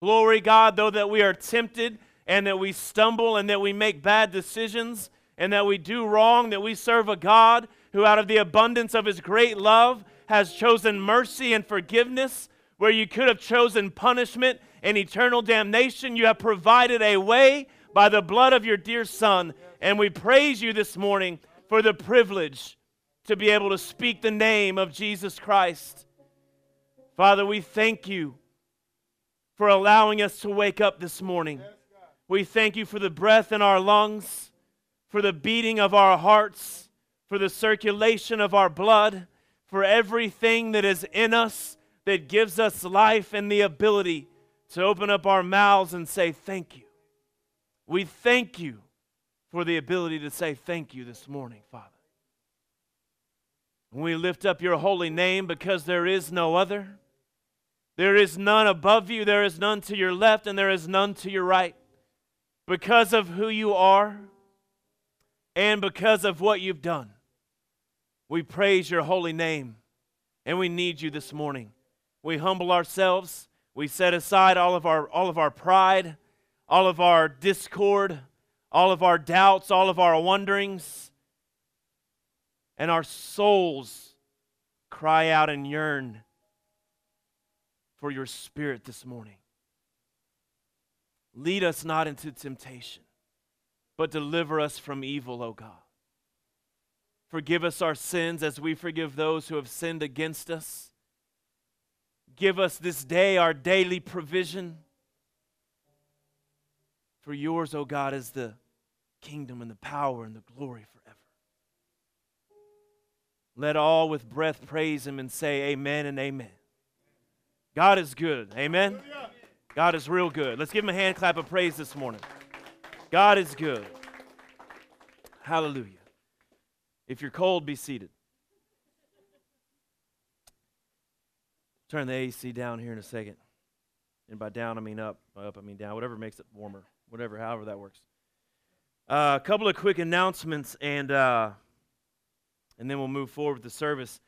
Glory, God, though that we are tempted and that we stumble and that we make bad decisions and that we do wrong, that we serve a God who, out of the abundance of his great love, has chosen mercy and forgiveness where you could have chosen punishment and eternal damnation. You have provided a way by the blood of your dear Son. And we praise you this morning for the privilege to be able to speak the name of Jesus Christ. Father, we thank you for allowing us to wake up this morning. We thank you for the breath in our lungs, for the beating of our hearts, for the circulation of our blood, for everything that is in us that gives us life and the ability to open up our mouths and say thank you. We thank you for the ability to say thank you this morning, Father. We lift up your holy name because there is no other. There is none above you, there is none to your left, and there is none to your right. Because of who you are and because of what you've done, we praise your holy name and we need you this morning. We humble ourselves, we set aside all of our, all of our pride, all of our discord, all of our doubts, all of our wonderings, and our souls cry out and yearn for your spirit this morning. Lead us not into temptation, but deliver us from evil, O God. Forgive us our sins as we forgive those who have sinned against us. Give us this day our daily provision. For yours, O God, is the kingdom and the power and the glory forever. Let all with breath praise him and say, Amen and Amen. God is good. Amen. God is real good. Let's give him a hand clap of praise this morning. God is good. Hallelujah. If you're cold, be seated. Turn the AC down here in a second. And by down, I mean up. By up, I mean down. Whatever makes it warmer. Whatever, however that works. Uh, a couple of quick announcements, and uh, and then we'll move forward with the service.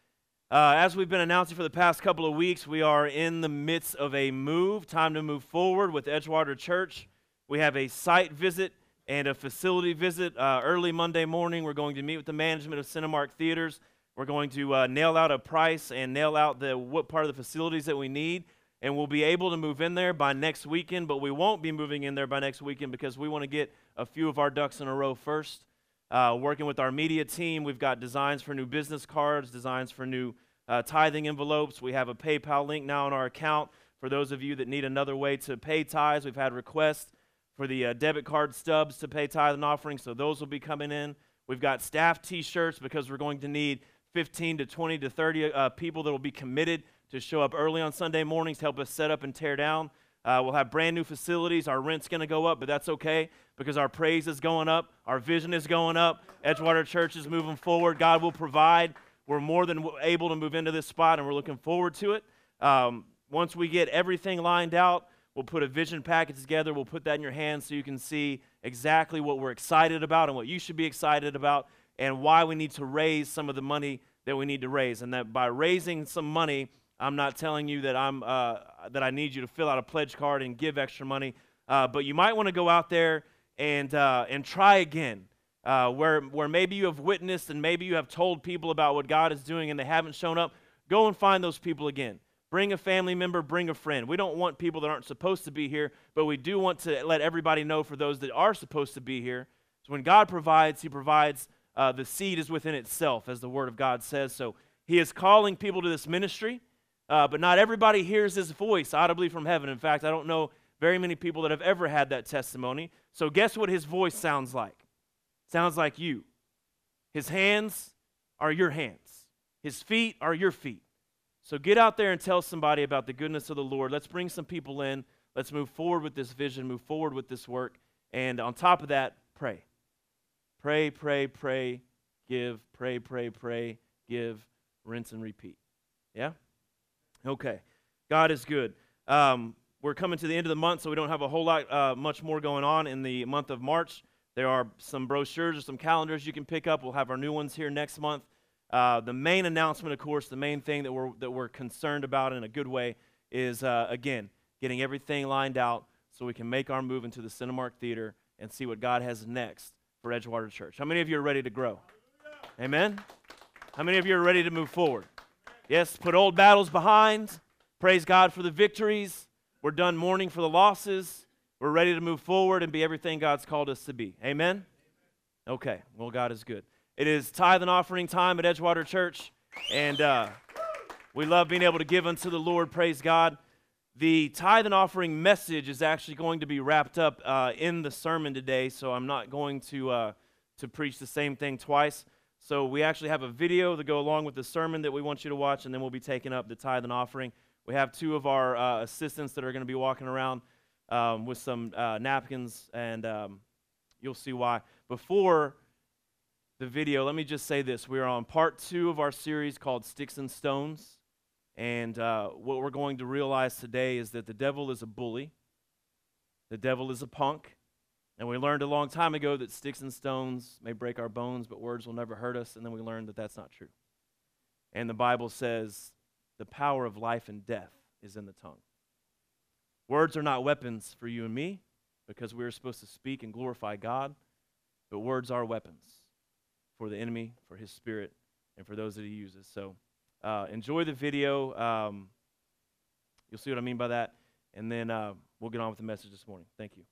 Uh, as we've been announcing for the past couple of weeks, we are in the midst of a move. Time to move forward with Edgewater Church. We have a site visit and a facility visit uh, early Monday morning. We're going to meet with the management of Cinemark Theaters. We're going to uh, nail out a price and nail out the what part of the facilities that we need, and we'll be able to move in there by next weekend. But we won't be moving in there by next weekend because we want to get a few of our ducks in a row first. Uh, working with our media team, we've got designs for new business cards, designs for new uh, tithing envelopes. We have a PayPal link now in our account for those of you that need another way to pay tithes. We've had requests for the uh, debit card stubs to pay tithe and offering, so those will be coming in. We've got staff T-shirts because we're going to need 15 to 20 to 30 uh, people that will be committed to show up early on Sunday mornings, to help us set up and tear down. Uh, we'll have brand new facilities. Our rent's going to go up, but that's okay because our praise is going up. Our vision is going up. Edgewater Church is moving forward. God will provide. We're more than able to move into this spot, and we're looking forward to it. Um, once we get everything lined out, we'll put a vision package together. We'll put that in your hands so you can see exactly what we're excited about and what you should be excited about and why we need to raise some of the money that we need to raise. And that by raising some money, I'm not telling you that I'm uh, that I need you to fill out a pledge card and give extra money, uh, but you might want to go out there and uh, and try again. Uh, where where maybe you have witnessed and maybe you have told people about what God is doing and they haven't shown up, go and find those people again. Bring a family member, bring a friend. We don't want people that aren't supposed to be here, but we do want to let everybody know for those that are supposed to be here. So when God provides, He provides. Uh, the seed is within itself, as the Word of God says. So He is calling people to this ministry. Uh, but not everybody hears his voice audibly from heaven. In fact, I don't know very many people that have ever had that testimony. So, guess what his voice sounds like? Sounds like you. His hands are your hands, his feet are your feet. So, get out there and tell somebody about the goodness of the Lord. Let's bring some people in. Let's move forward with this vision, move forward with this work. And on top of that, pray. Pray, pray, pray, give, pray, pray, pray, give, rinse, and repeat. Yeah? Okay. God is good. Um, we're coming to the end of the month, so we don't have a whole lot uh, much more going on in the month of March. There are some brochures or some calendars you can pick up. We'll have our new ones here next month. Uh, the main announcement, of course, the main thing that we're, that we're concerned about in a good way is, uh, again, getting everything lined out so we can make our move into the Cinemark Theater and see what God has next for Edgewater Church. How many of you are ready to grow? Amen? How many of you are ready to move forward? Yes, put old battles behind. Praise God for the victories. We're done mourning for the losses. We're ready to move forward and be everything God's called us to be. Amen? Okay, well, God is good. It is tithe and offering time at Edgewater Church, and uh, we love being able to give unto the Lord. Praise God. The tithe and offering message is actually going to be wrapped up uh, in the sermon today, so I'm not going to, uh, to preach the same thing twice. So we actually have a video to go along with the sermon that we want you to watch, and then we'll be taking up the tithe and offering. We have two of our uh, assistants that are going to be walking around um, with some uh, napkins, and um, you'll see why. Before the video, let me just say this. We are on part two of our series called Sticks and Stones. And uh, what we're going to realize today is that the devil is a bully, the devil is a punk, and we learned a long time ago that sticks and stones may break our bones, but words will never hurt us. And then we learned that that's not true. And the Bible says the power of life and death is in the tongue. Words are not weapons for you and me because we are supposed to speak and glorify God, but words are weapons for the enemy, for his spirit, and for those that he uses. So uh, enjoy the video. Um, you'll see what I mean by that. And then uh, we'll get on with the message this morning. Thank you.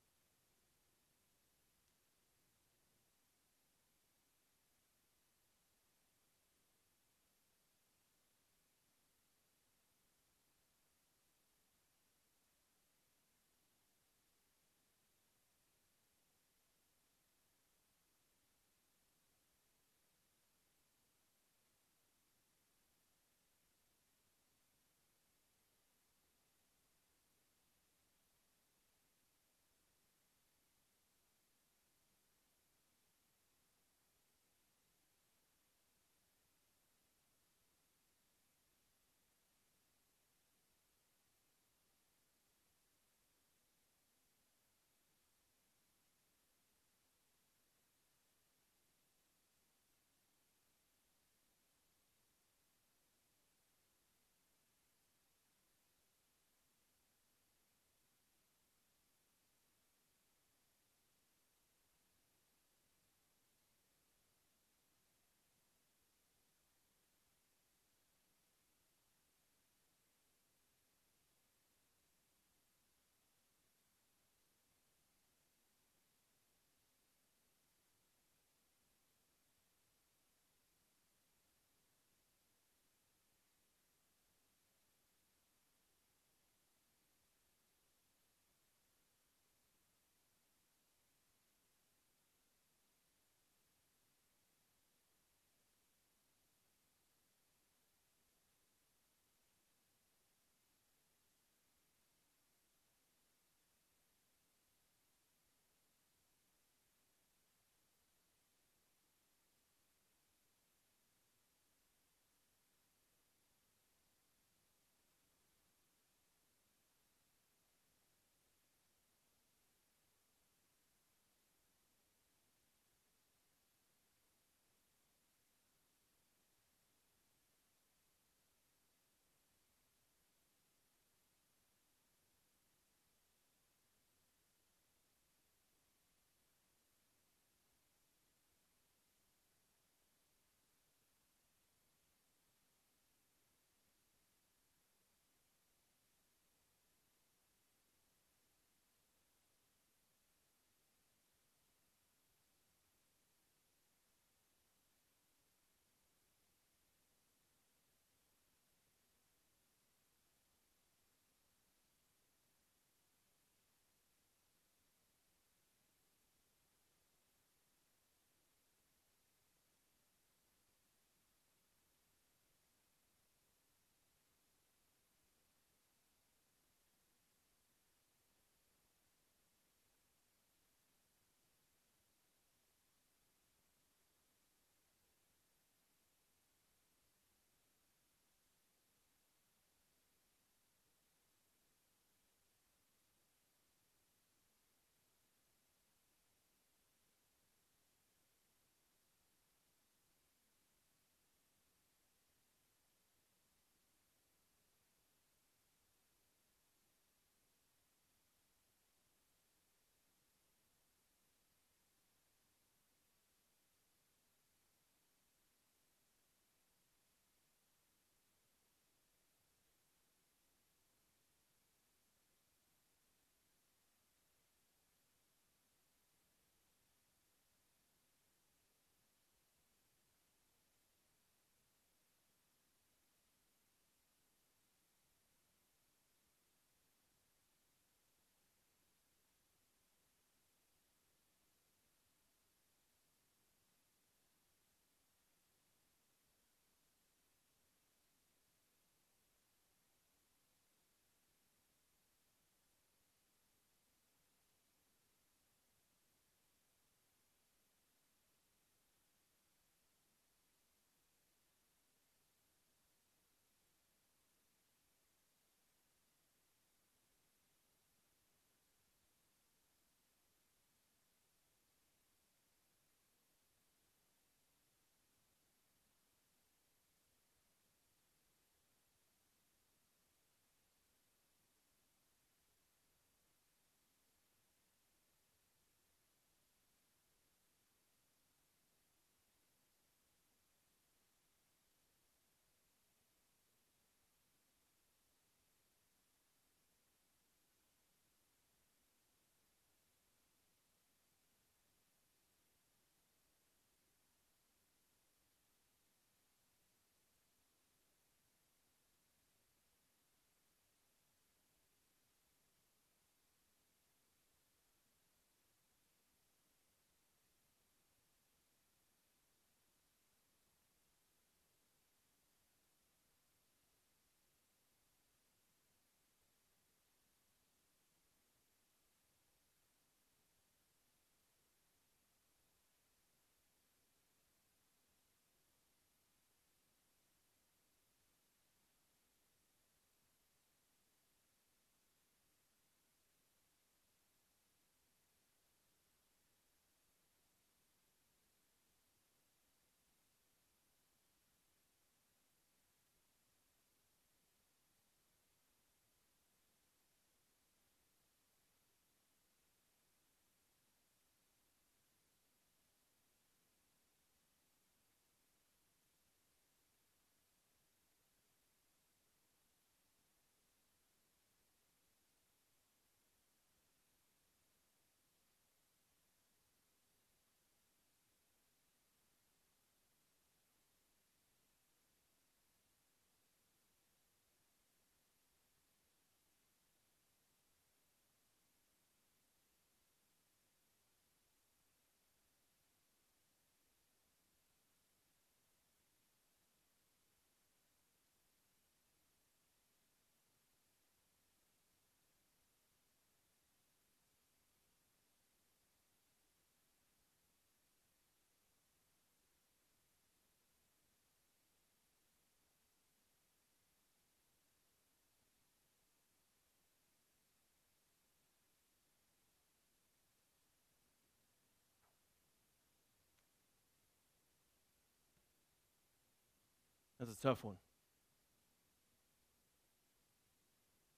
That's a tough one.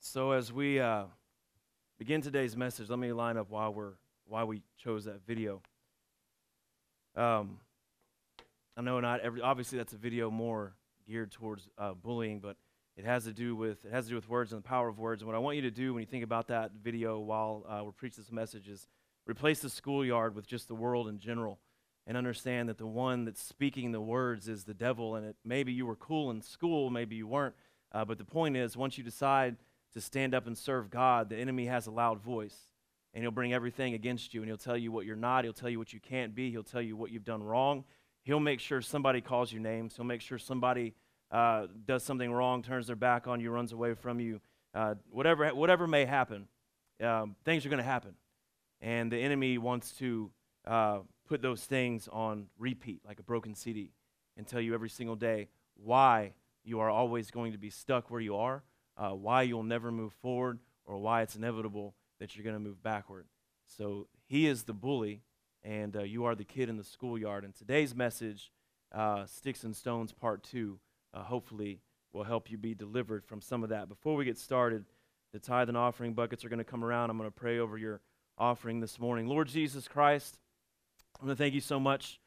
So as we uh, begin today's message, let me line up why we're why we chose that video. Um, I know not every obviously that's a video more geared towards uh, bullying, but it has to do with it has to do with words and the power of words. And what I want you to do when you think about that video while uh, we're preaching this message is replace the schoolyard with just the world in general, and understand that the one that's speaking the words is the devil. And it maybe you were cool in school, maybe you weren't, uh, but the point is once you decide to stand up and serve God, the enemy has a loud voice. And he'll bring everything against you, and he'll tell you what you're not. He'll tell you what you can't be. He'll tell you what you've done wrong. He'll make sure somebody calls you names. He'll make sure somebody uh, does something wrong, turns their back on you, runs away from you. Uh, whatever, whatever may happen, um, things are going to happen. And the enemy wants to uh, put those things on repeat, like a broken CD, and tell you every single day why you are always going to be stuck where you are uh, why you'll never move forward or why it's inevitable that you're going to move backward. So he is the bully, and uh, you are the kid in the schoolyard. And today's message, uh, Sticks and Stones Part 2, uh, hopefully will help you be delivered from some of that. Before we get started, the tithe and offering buckets are going to come around. I'm going to pray over your offering this morning. Lord Jesus Christ, I'm going to thank you so much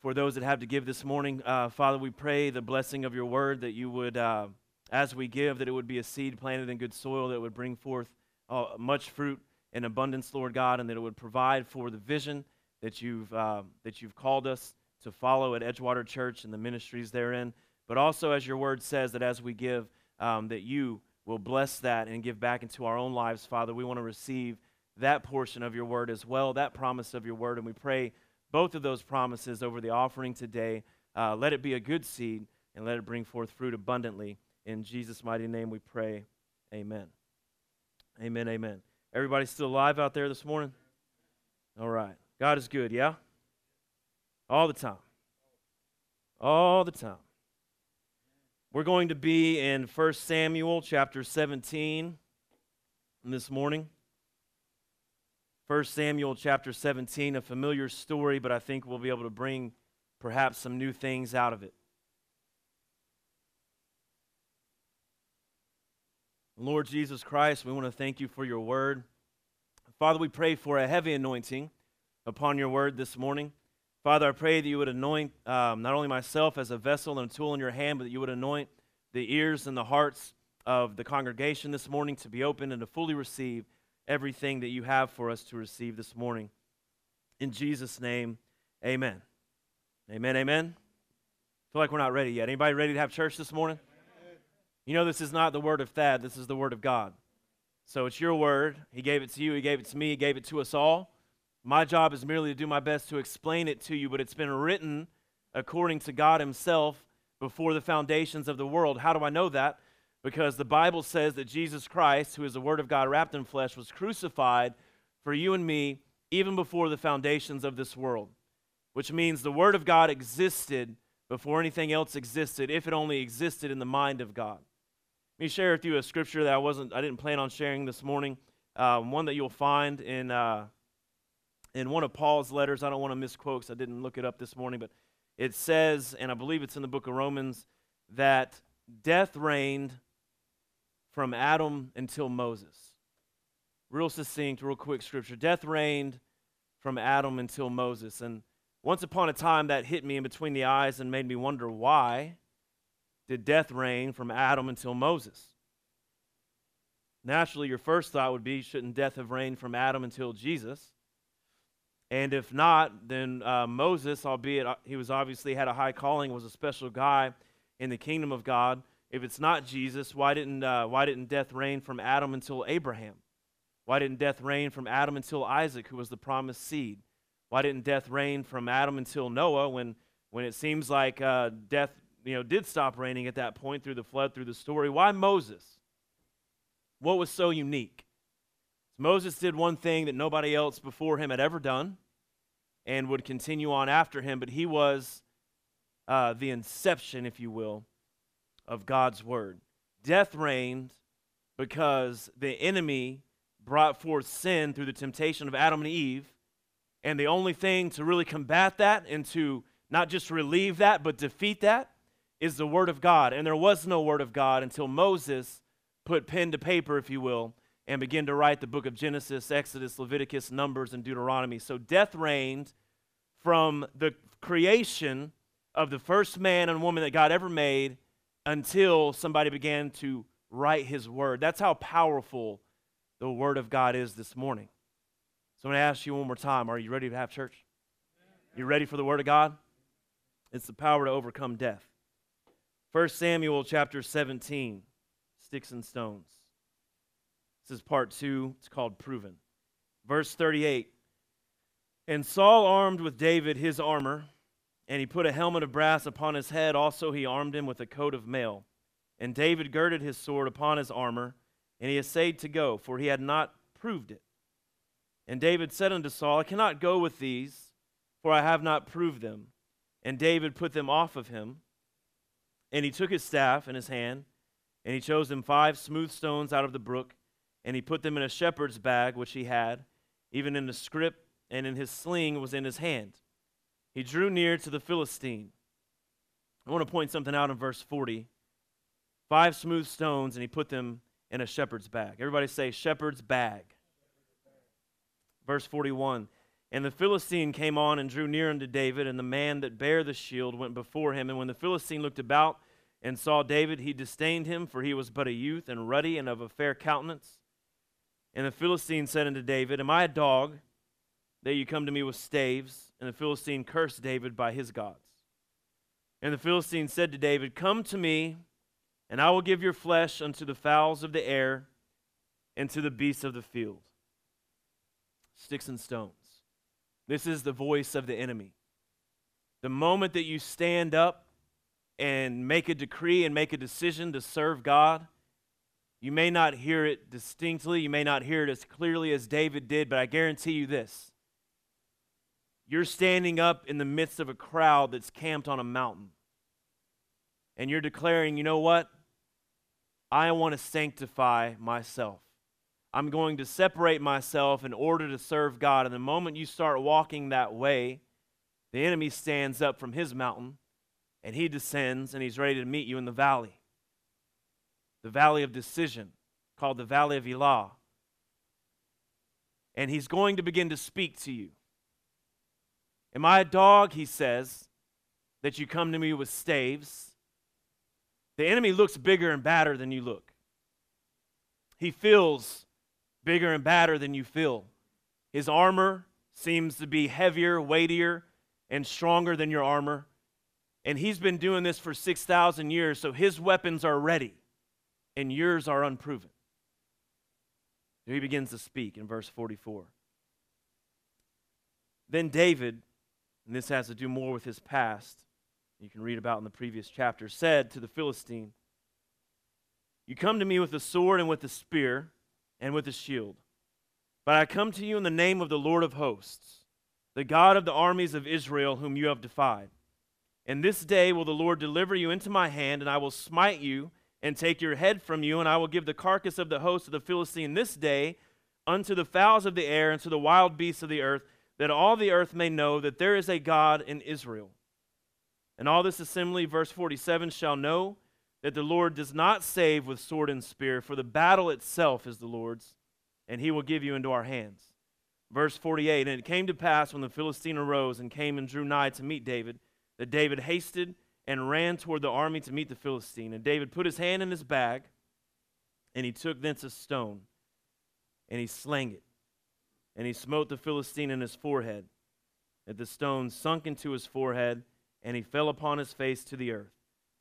for those that have to give this morning. Uh, Father, we pray the blessing of your word that you would uh, as we give, that it would be a seed planted in good soil that would bring forth uh, much fruit in abundance, Lord God, and that it would provide for the vision that you've, uh, that you've called us to follow at Edgewater Church and the ministries therein. But also, as your word says, that as we give, um, that you will bless that and give back into our own lives, Father. We want to receive that portion of your word as well, that promise of your word. And we pray both of those promises over the offering today. Uh, let it be a good seed and let it bring forth fruit abundantly. In Jesus' mighty name we pray. Amen. Amen. Amen. Everybody still alive out there this morning? All right. God is good, yeah? All the time. All the time. We're going to be in 1 Samuel chapter 17 this morning. 1 Samuel chapter 17, a familiar story, but I think we'll be able to bring perhaps some new things out of it. Lord Jesus Christ, we want to thank you for your word. Father, we pray for a heavy anointing upon your word this morning. Father, I pray that you would anoint um, not only myself as a vessel and a tool in your hand, but that you would anoint the ears and the hearts of the congregation this morning to be open and to fully receive everything that you have for us to receive this morning. In Jesus' name, amen. Amen, amen. I feel like we're not ready yet. Anybody ready to have church this morning? You know, this is not the word of Thad, this is the word of God. So it's your word. He gave it to you, He gave it to me, He gave it to us all. My job is merely to do my best to explain it to you, but it's been written according to God Himself before the foundations of the world. How do I know that? Because the Bible says that Jesus Christ, who is the Word of God wrapped in flesh, was crucified for you and me even before the foundations of this world, which means the Word of God existed before anything else existed, if it only existed in the mind of God. Let me share with you a scripture that I wasn't, I didn't plan on sharing this morning. Um, one that you'll find in uh, in one of Paul's letters. I don't want to misquote. I didn't look it up this morning, but it says, and I believe it's in the book of Romans, that death reigned from Adam until Moses. Real succinct, real quick scripture. Death reigned from Adam until Moses. And once upon a time, that hit me in between the eyes and made me wonder why did death reign from Adam until Moses? Naturally, your first thought would be shouldn't death have reigned from Adam until Jesus? And if not, then uh, Moses, albeit uh, he was obviously had a high calling, was a special guy in the kingdom of God. If it's not Jesus, why didn't, uh, why didn't death reign from Adam until Abraham? Why didn't death reign from Adam until Isaac, who was the promised seed? Why didn't death reign from Adam until Noah when, when it seems like uh, death you know, did stop raining at that point through the flood, through the story. Why Moses? What was so unique? Moses did one thing that nobody else before him had ever done and would continue on after him, but he was uh, the inception, if you will, of God's word. Death reigned because the enemy brought forth sin through the temptation of Adam and Eve. And the only thing to really combat that and to not just relieve that, but defeat that is the Word of God. And there was no Word of God until Moses put pen to paper, if you will, and began to write the book of Genesis, Exodus, Leviticus, Numbers, and Deuteronomy. So death reigned from the creation of the first man and woman that God ever made until somebody began to write his word. That's how powerful the word of God is this morning. So I'm going to ask you one more time are you ready to have church? You ready for the word of God? It's the power to overcome death. 1 Samuel chapter 17, sticks and stones. This is part two. It's called Proven. Verse 38 And Saul armed with David his armor, and he put a helmet of brass upon his head. Also, he armed him with a coat of mail. And David girded his sword upon his armor, and he essayed to go, for he had not proved it. And David said unto Saul, I cannot go with these, for I have not proved them. And David put them off of him. And he took his staff in his hand, and he chose him five smooth stones out of the brook, and he put them in a shepherd's bag which he had, even in the scrip, and in his sling was in his hand. He drew near to the Philistine. I want to point something out in verse 40. Five smooth stones, and he put them in a shepherd's bag. Everybody say, shepherd's bag. Verse 41 And the Philistine came on and drew near unto David, and the man that bare the shield went before him. And when the Philistine looked about and saw David, he disdained him, for he was but a youth and ruddy and of a fair countenance. And the Philistine said unto David, Am I a dog that you come to me with staves? And the Philistine cursed David by his gods. And the Philistine said to David, Come to me, and I will give your flesh unto the fowls of the air and to the beasts of the field. Sticks and stones. This is the voice of the enemy. The moment that you stand up and make a decree and make a decision to serve God, you may not hear it distinctly, you may not hear it as clearly as David did, but I guarantee you this. You're standing up in the midst of a crowd that's camped on a mountain. And you're declaring, you know what? I want to sanctify myself. I'm going to separate myself in order to serve God. And the moment you start walking that way, the enemy stands up from his mountain and he descends and he's ready to meet you in the valley the valley of decision, called the valley of Elah. And he's going to begin to speak to you. Am I a dog, he says, that you come to me with staves? The enemy looks bigger and badder than you look. He feels bigger and badder than you feel. His armor seems to be heavier, weightier, and stronger than your armor. And he's been doing this for 6,000 years, so his weapons are ready and yours are unproven. He begins to speak in verse 44. Then David, and this has to do more with his past, you can read about in the previous chapter, said to the Philistine, You come to me with a sword and with a spear and with a shield. But I come to you in the name of the Lord of hosts, the God of the armies of Israel, whom you have defied. And this day will the Lord deliver you into my hand, and I will smite you and take your head from you, and I will give the carcass of the host of the Philistine this day unto the fowls of the air and to the wild beasts of the earth, that all the earth may know that there is a God in Israel. And all this assembly, verse 47, shall know that the Lord does not save with sword and spear, for the battle itself is the Lord's, and he will give you into our hands. Verse 48 And it came to pass when the Philistine arose and came and drew nigh to meet David, that David hasted and ran toward the army to meet the Philistine. And David put his hand in his bag, and he took thence a stone, and he slang it. And he smote the Philistine in his forehead. And the stone sunk into his forehead, and he fell upon his face to the earth.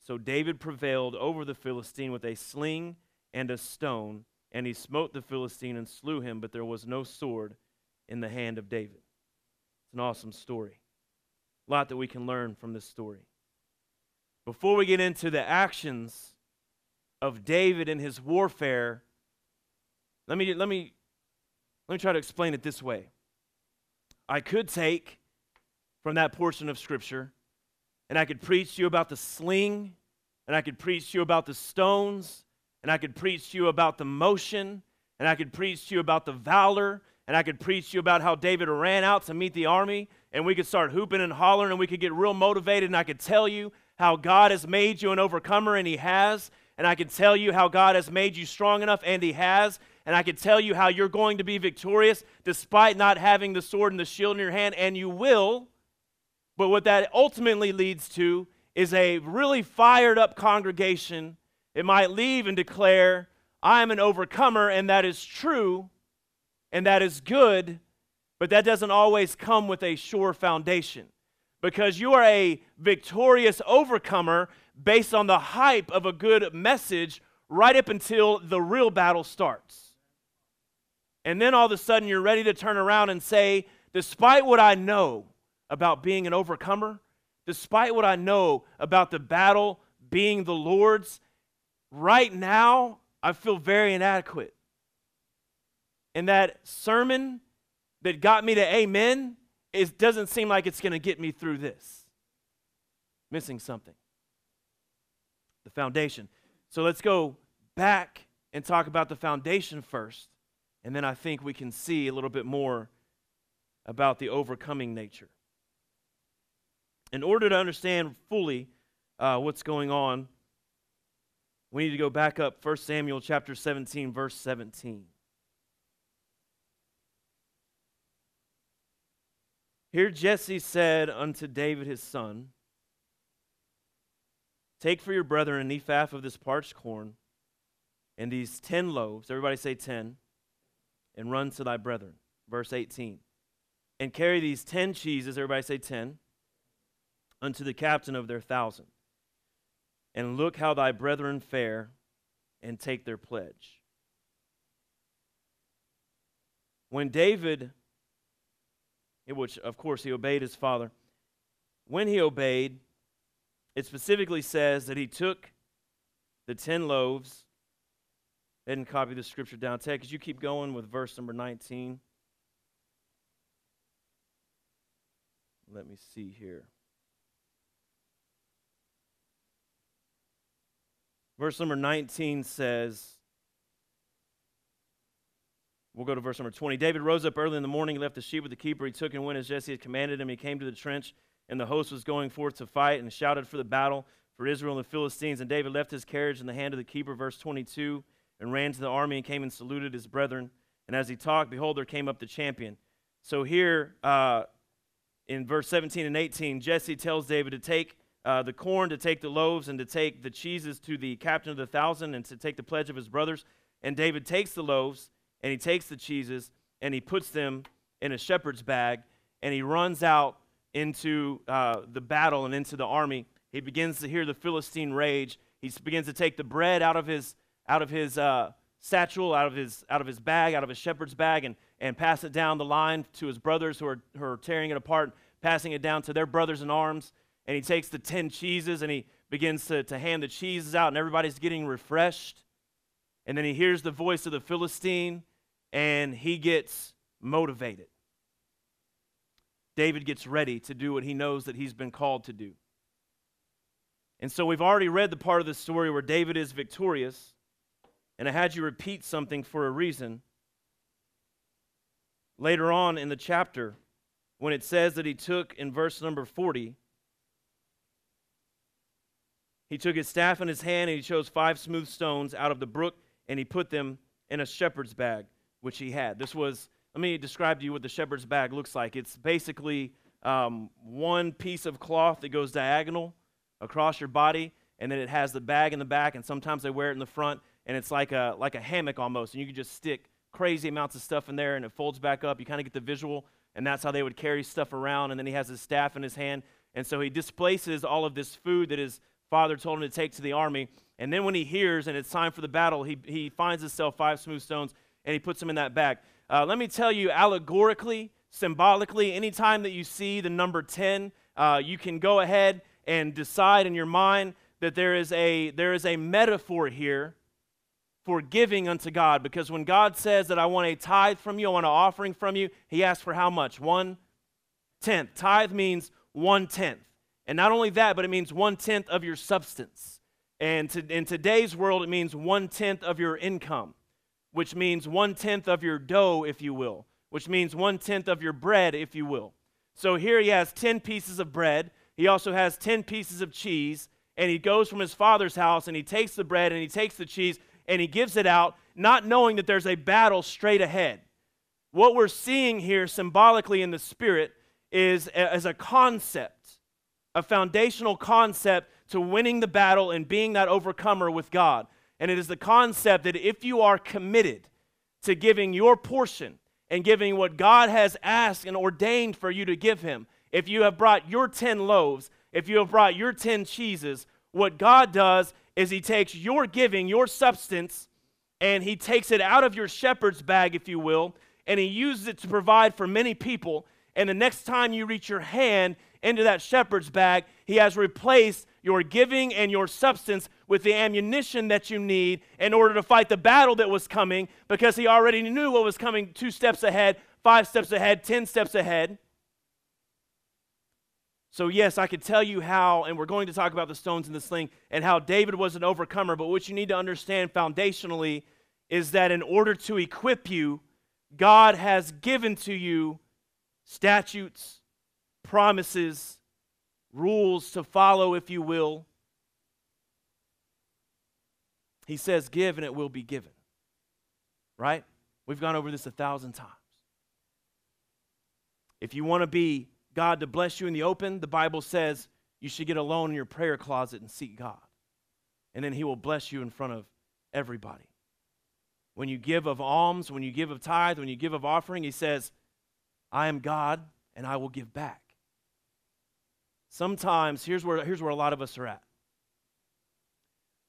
So David prevailed over the Philistine with a sling and a stone, and he smote the Philistine and slew him, but there was no sword in the hand of David. It's an awesome story. A lot that we can learn from this story. Before we get into the actions of David and his warfare, let me, let me, let me try to explain it this way. I could take from that portion of Scripture and I could preach to you about the sling, and I could preach to you about the stones, and I could preach to you about the motion, and I could preach to you about the valor, and I could preach to you about how David ran out to meet the army, and we could start hooping and hollering, and we could get real motivated, and I could tell you how God has made you an overcomer, and He has. And I can tell you how God has made you strong enough, and He has. And I can tell you how you're going to be victorious despite not having the sword and the shield in your hand, and you will. But what that ultimately leads to is a really fired up congregation. It might leave and declare, I am an overcomer, and that is true, and that is good, but that doesn't always come with a sure foundation. Because you are a victorious overcomer based on the hype of a good message right up until the real battle starts. And then all of a sudden you're ready to turn around and say, despite what I know about being an overcomer, despite what I know about the battle being the Lord's, right now I feel very inadequate. And that sermon that got me to amen it doesn't seem like it's going to get me through this. Missing something. The foundation. So let's go back and talk about the foundation first. And then I think we can see a little bit more about the overcoming nature. In order to understand fully uh, what's going on, we need to go back up 1 Samuel chapter 17, verse 17. Here Jesse said unto David his son, Take for your brethren an ephah of this parched corn and these ten loaves, everybody say ten, and run to thy brethren. Verse 18. And carry these ten cheeses, everybody say ten, unto the captain of their thousand. And look how thy brethren fare, and take their pledge. When David which of course he obeyed his father. When he obeyed, it specifically says that he took the 10 loaves. and copy the scripture down. Ted, could you keep going with verse number 19? Let me see here. Verse number 19 says, We'll go to verse number 20. David rose up early in the morning, left the sheep with the keeper. He took and went as Jesse had commanded him. He came to the trench, and the host was going forth to fight and shouted for the battle for Israel and the Philistines. And David left his carriage in the hand of the keeper, verse 22, and ran to the army and came and saluted his brethren. And as he talked, behold, there came up the champion. So here uh, in verse 17 and 18, Jesse tells David to take uh, the corn, to take the loaves, and to take the cheeses to the captain of the thousand, and to take the pledge of his brothers. And David takes the loaves and he takes the cheeses and he puts them in a shepherd's bag and he runs out into uh, the battle and into the army. He begins to hear the Philistine rage. He begins to take the bread out of his out of his uh, satchel, out of his out of his bag, out of his shepherd's bag, and and pass it down the line to his brothers who are who are tearing it apart, passing it down to their brothers in arms. And he takes the ten cheeses and he begins to, to hand the cheeses out, and everybody's getting refreshed. And then he hears the voice of the Philistine and he gets motivated. David gets ready to do what he knows that he's been called to do. And so we've already read the part of the story where David is victorious, and I had you repeat something for a reason. Later on in the chapter, when it says that he took in verse number 40, he took his staff in his hand and he chose five smooth stones out of the brook and he put them in a shepherd's bag which he had. This was, let me describe to you what the shepherd's bag looks like. It's basically um, one piece of cloth that goes diagonal across your body, and then it has the bag in the back, and sometimes they wear it in the front, and it's like a, like a hammock almost, and you can just stick crazy amounts of stuff in there, and it folds back up. You kind of get the visual, and that's how they would carry stuff around, and then he has his staff in his hand, and so he displaces all of this food that his father told him to take to the army, and then when he hears and it's time for the battle, he, he finds himself five smooth stones, and he puts them in that bag. Uh, let me tell you, allegorically, symbolically, anytime that you see the number 10, uh, you can go ahead and decide in your mind that there is a there is a metaphor here for giving unto God. Because when God says that I want a tithe from you, I want an offering from you, he asks for how much? One tenth. Tithe means one tenth. And not only that, but it means one tenth of your substance. And to, in today's world, it means one tenth of your income which means one tenth of your dough, if you will, which means one tenth of your bread, if you will. So here he has 10 pieces of bread. he also has 10 pieces of cheese. And he goes from his father's house and he takes the bread and he takes the cheese and he gives it out, not knowing that there's a battle straight ahead. What we're seeing here symbolically in the Spirit is as a concept, a foundational concept to winning the battle and being that overcomer with God. And it is the concept that if you are committed to giving your portion and giving what God has asked and ordained for you to give Him, if you have brought your 10 loaves, if you have brought your 10 cheeses, what God does is He takes your giving, your substance, and He takes it out of your shepherd's bag, if you will, and He uses it to provide for many people. And the next time you reach your hand into that shepherd's bag, He has replaced your giving and your substance with the ammunition that you need in order to fight the battle that was coming because He already knew what was coming two steps ahead, five steps ahead, ten steps ahead. So, yes, I could tell you how, and we're going to talk about the stones in the sling and how David was an overcomer, but what you need to understand foundationally is that in order to equip you, God has given to you statutes, promises, rules to follow, if you will. He says, Give and it will be given. Right? We've gone over this a thousand times. If you want to be God to bless you in the open, the Bible says you should get alone in your prayer closet and seek God. And then He will bless you in front of everybody. When you give of alms, when you give of tithe, when you give of offering, He says, I am God and I will give back. Sometimes, here's where, here's where a lot of us are at.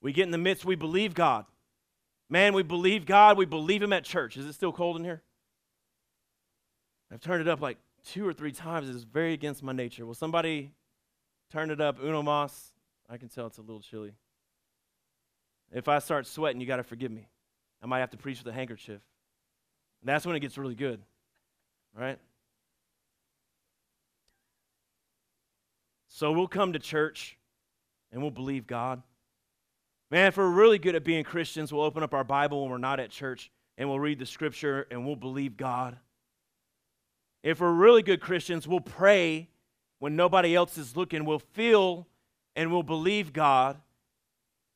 We get in the midst, we believe God. Man, we believe God, we believe Him at church. Is it still cold in here? I've turned it up like two or three times It's very against my nature. Will somebody turn it up? Uno mas. I can tell it's a little chilly. If I start sweating, you got to forgive me. I might have to preach with a handkerchief. And that's when it gets really good, right? So we'll come to church and we'll believe God. Man, if we're really good at being Christians, we'll open up our Bible when we're not at church and we'll read the scripture and we'll believe God. If we're really good Christians, we'll pray when nobody else is looking. We'll feel and we'll believe God.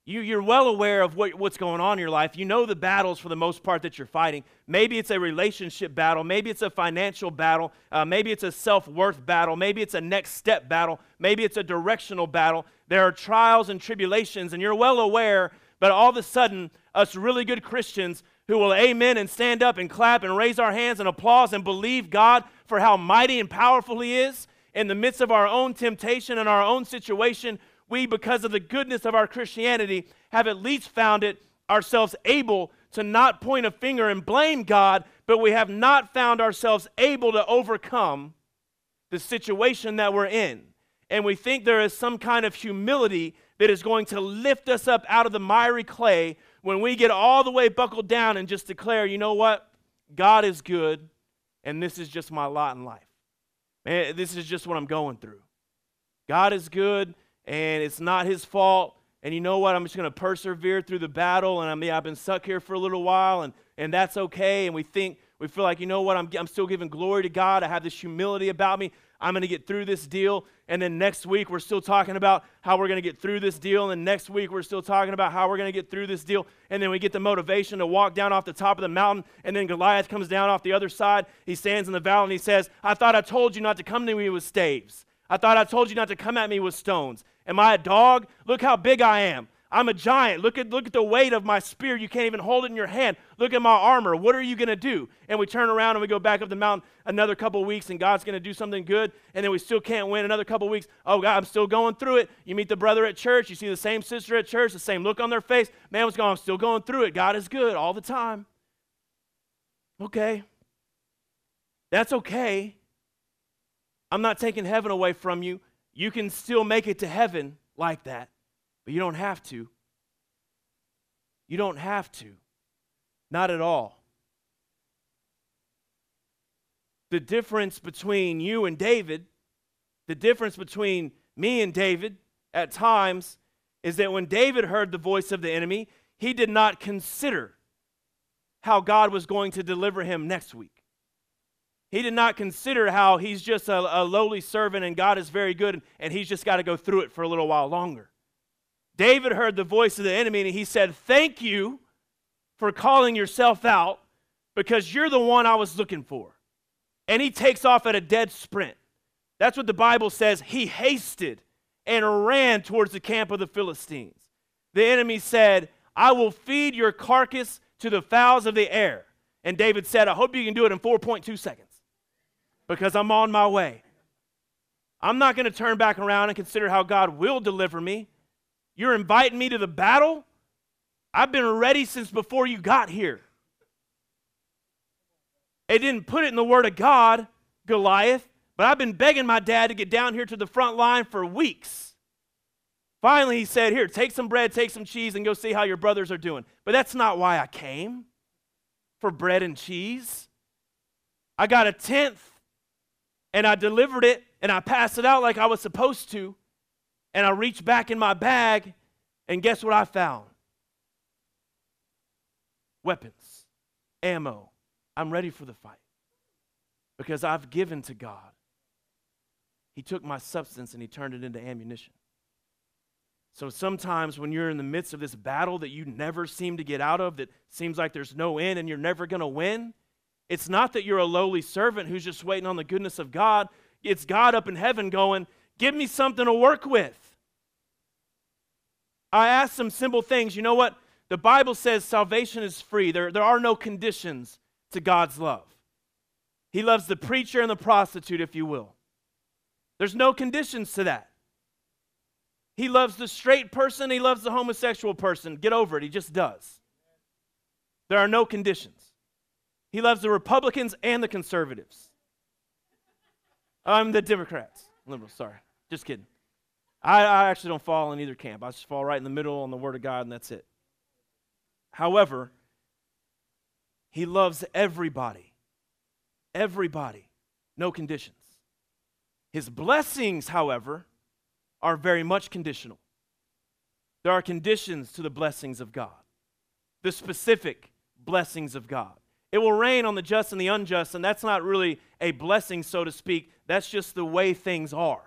You, you're well aware of what, what's going on in your life. You know the battles for the most part that you're fighting. Maybe it's a relationship battle. Maybe it's a financial battle. Uh, maybe it's a self worth battle. Maybe it's a next step battle. Maybe it's a directional battle. There are trials and tribulations, and you're well aware, but all of a sudden, us really good Christians who will amen and stand up and clap and raise our hands and applause and believe God for how mighty and powerful He is in the midst of our own temptation and our own situation, we, because of the goodness of our Christianity, have at least found it ourselves able to not point a finger and blame God, but we have not found ourselves able to overcome the situation that we're in. And we think there is some kind of humility that is going to lift us up out of the miry clay when we get all the way buckled down and just declare, you know what? God is good, and this is just my lot in life. Man, this is just what I'm going through. God is good, and it's not his fault. And you know what? I'm just going to persevere through the battle. And I mean, I've been stuck here for a little while, and, and that's okay. And we think, we feel like, you know what? I'm, I'm still giving glory to God. I have this humility about me. I'm going to get through this deal. And then next week, we're still talking about how we're going to get through this deal. And next week, we're still talking about how we're going to get through this deal. And then we get the motivation to walk down off the top of the mountain. And then Goliath comes down off the other side. He stands in the valley and he says, I thought I told you not to come to me with staves. I thought I told you not to come at me with stones. Am I a dog? Look how big I am. I'm a giant. Look at, look at the weight of my spear. You can't even hold it in your hand. Look at my armor. What are you going to do? And we turn around and we go back up the mountain another couple weeks, and God's going to do something good, and then we still can't win another couple weeks. Oh, God, I'm still going through it. You meet the brother at church. You see the same sister at church, the same look on their face. Man, what's going on? I'm still going through it. God is good all the time. Okay. That's okay. I'm not taking heaven away from you. You can still make it to heaven like that. But you don't have to. You don't have to. Not at all. The difference between you and David, the difference between me and David at times, is that when David heard the voice of the enemy, he did not consider how God was going to deliver him next week. He did not consider how he's just a, a lowly servant and God is very good and, and he's just got to go through it for a little while longer. David heard the voice of the enemy and he said, Thank you for calling yourself out because you're the one I was looking for. And he takes off at a dead sprint. That's what the Bible says. He hasted and ran towards the camp of the Philistines. The enemy said, I will feed your carcass to the fowls of the air. And David said, I hope you can do it in 4.2 seconds because I'm on my way. I'm not going to turn back around and consider how God will deliver me. You're inviting me to the battle? I've been ready since before you got here. It didn't put it in the Word of God, Goliath, but I've been begging my dad to get down here to the front line for weeks. Finally, he said, Here, take some bread, take some cheese, and go see how your brothers are doing. But that's not why I came for bread and cheese. I got a tenth and I delivered it and I passed it out like I was supposed to. And I reached back in my bag, and guess what I found? Weapons, ammo. I'm ready for the fight because I've given to God. He took my substance and he turned it into ammunition. So sometimes when you're in the midst of this battle that you never seem to get out of, that seems like there's no end and you're never going to win, it's not that you're a lowly servant who's just waiting on the goodness of God. It's God up in heaven going, Give me something to work with. I asked some simple things. You know what? The Bible says salvation is free, there, there are no conditions to God's love. He loves the preacher and the prostitute, if you will. There's no conditions to that. He loves the straight person, he loves the homosexual person. Get over it, he just does. There are no conditions. He loves the Republicans and the conservatives. I'm the Democrats. Liberals, sorry. Just kidding. I, I actually don't fall in either camp. I just fall right in the middle on the Word of God, and that's it. However, he loves everybody. Everybody. No conditions. His blessings, however, are very much conditional. There are conditions to the blessings of God, the specific blessings of God. It will rain on the just and the unjust, and that's not really a blessing, so to speak. That's just the way things are.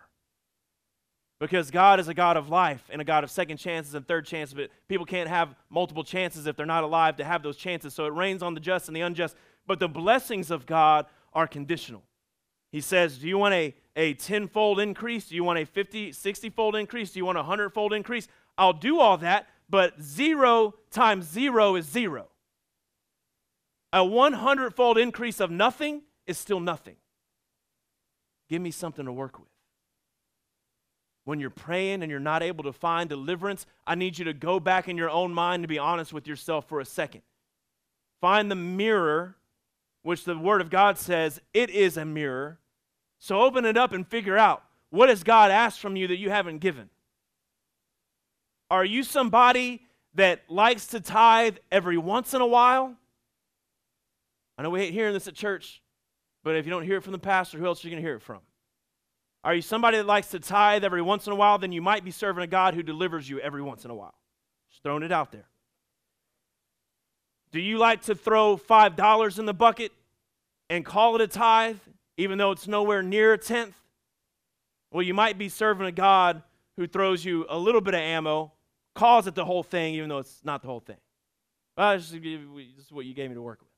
Because God is a God of life and a God of second chances and third chances, but people can't have multiple chances if they're not alive to have those chances. So it rains on the just and the unjust, but the blessings of God are conditional. He says, Do you want a, a tenfold increase? Do you want a 50, 60 fold increase? Do you want a 100 fold increase? I'll do all that, but zero times zero is zero. A 100 fold increase of nothing is still nothing. Give me something to work with. When you're praying and you're not able to find deliverance, I need you to go back in your own mind to be honest with yourself for a second. Find the mirror, which the Word of God says it is a mirror. So open it up and figure out what has God asked from you that you haven't given? Are you somebody that likes to tithe every once in a while? I know we hate hearing this at church, but if you don't hear it from the pastor, who else are you going to hear it from? Are you somebody that likes to tithe every once in a while? Then you might be serving a God who delivers you every once in a while. Just throwing it out there. Do you like to throw $5 in the bucket and call it a tithe, even though it's nowhere near a tenth? Well, you might be serving a God who throws you a little bit of ammo, calls it the whole thing, even though it's not the whole thing. Well, this is what you gave me to work with.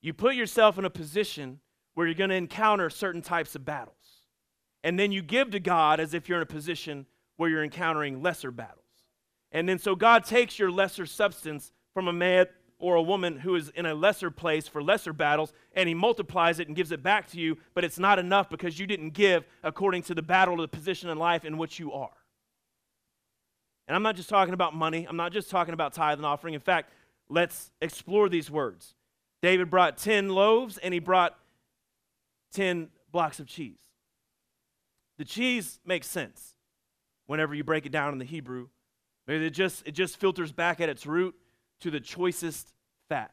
You put yourself in a position where you're going to encounter certain types of battles. And then you give to God as if you're in a position where you're encountering lesser battles. And then so God takes your lesser substance from a man or a woman who is in a lesser place for lesser battles and he multiplies it and gives it back to you, but it's not enough because you didn't give according to the battle or the position in life in which you are. And I'm not just talking about money, I'm not just talking about tithe and offering. In fact, let's explore these words. David brought 10 loaves and he brought 10 blocks of cheese. The cheese makes sense whenever you break it down in the Hebrew. It just, it just filters back at its root to the choicest fat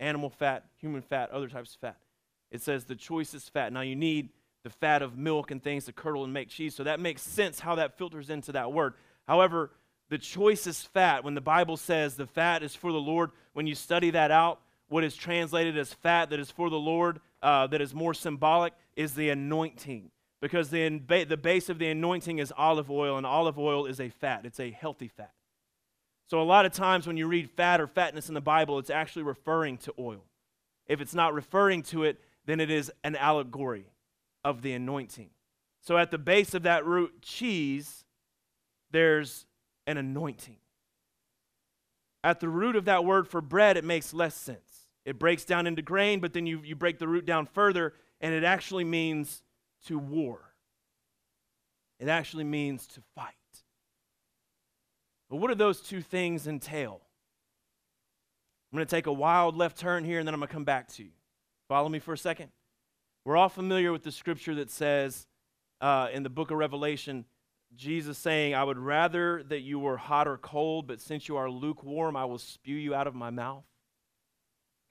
animal fat, human fat, other types of fat. It says the choicest fat. Now you need the fat of milk and things to curdle and make cheese. So that makes sense how that filters into that word. However, the choicest fat, when the Bible says the fat is for the Lord, when you study that out, what is translated as fat, that is for the Lord, uh, that is more symbolic, is the anointing. Because the, the base of the anointing is olive oil, and olive oil is a fat, it's a healthy fat. So, a lot of times when you read fat or fatness in the Bible, it's actually referring to oil. If it's not referring to it, then it is an allegory of the anointing. So, at the base of that root cheese, there's an anointing. At the root of that word for bread, it makes less sense. It breaks down into grain, but then you, you break the root down further, and it actually means to war. It actually means to fight. But what do those two things entail? I'm going to take a wild left turn here and then I'm going to come back to you. Follow me for a second. We're all familiar with the scripture that says uh, in the book of Revelation, Jesus saying, I would rather that you were hot or cold, but since you are lukewarm, I will spew you out of my mouth.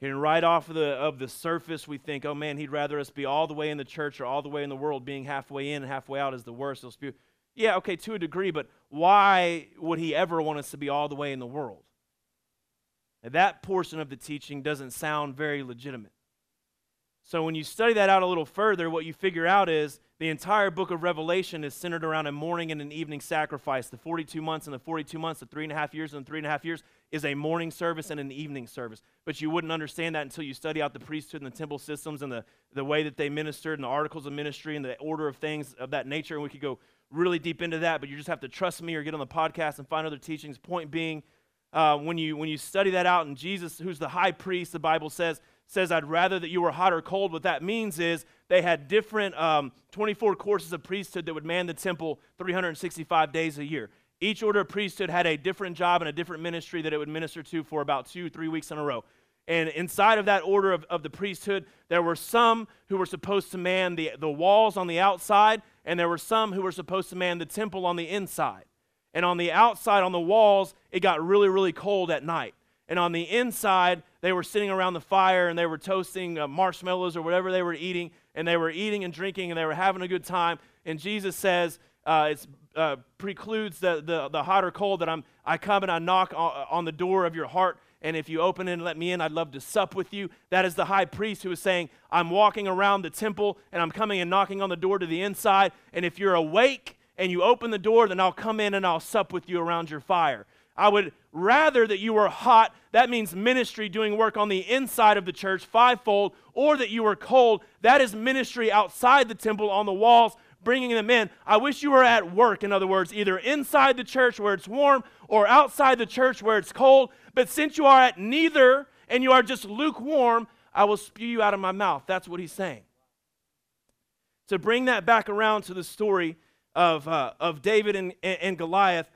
And right off of the, of the surface, we think, oh man, he'd rather us be all the way in the church or all the way in the world. Being halfway in and halfway out is the worst. Spew. Yeah, okay, to a degree, but why would he ever want us to be all the way in the world? And that portion of the teaching doesn't sound very legitimate. So when you study that out a little further, what you figure out is the entire book of Revelation is centered around a morning and an evening sacrifice. The 42 months and the 42 months, the three and a half years and the three and a half years is a morning service and an evening service. But you wouldn't understand that until you study out the priesthood and the temple systems and the, the way that they ministered and the articles of ministry and the order of things of that nature. And we could go really deep into that, but you just have to trust me or get on the podcast and find other teachings. Point being, uh, when, you, when you study that out, and Jesus, who's the high priest, the Bible says, says, I'd rather that you were hot or cold. What that means is they had different um, 24 courses of priesthood that would man the temple 365 days a year. Each order of priesthood had a different job and a different ministry that it would minister to for about two, three weeks in a row. And inside of that order of, of the priesthood, there were some who were supposed to man the, the walls on the outside, and there were some who were supposed to man the temple on the inside. And on the outside, on the walls, it got really, really cold at night. And on the inside, they were sitting around the fire and they were toasting uh, marshmallows or whatever they were eating, and they were eating and drinking and they were having a good time. And Jesus says, uh, it uh, precludes the, the, the hot or cold that I'm, I come and I knock on, on the door of your heart and if you open it and let me in, I'd love to sup with you. That is the high priest who is saying, I'm walking around the temple and I'm coming and knocking on the door to the inside. And if you're awake and you open the door, then I'll come in and I'll sup with you around your fire. I would rather that you were hot, that means ministry doing work on the inside of the church, fivefold, or that you were cold, that is ministry outside the temple on the walls, bringing them in. I wish you were at work, in other words, either inside the church where it's warm or outside the church where it's cold. But since you are at neither and you are just lukewarm, I will spew you out of my mouth. That's what he's saying. To bring that back around to the story of, uh, of David and, and Goliath,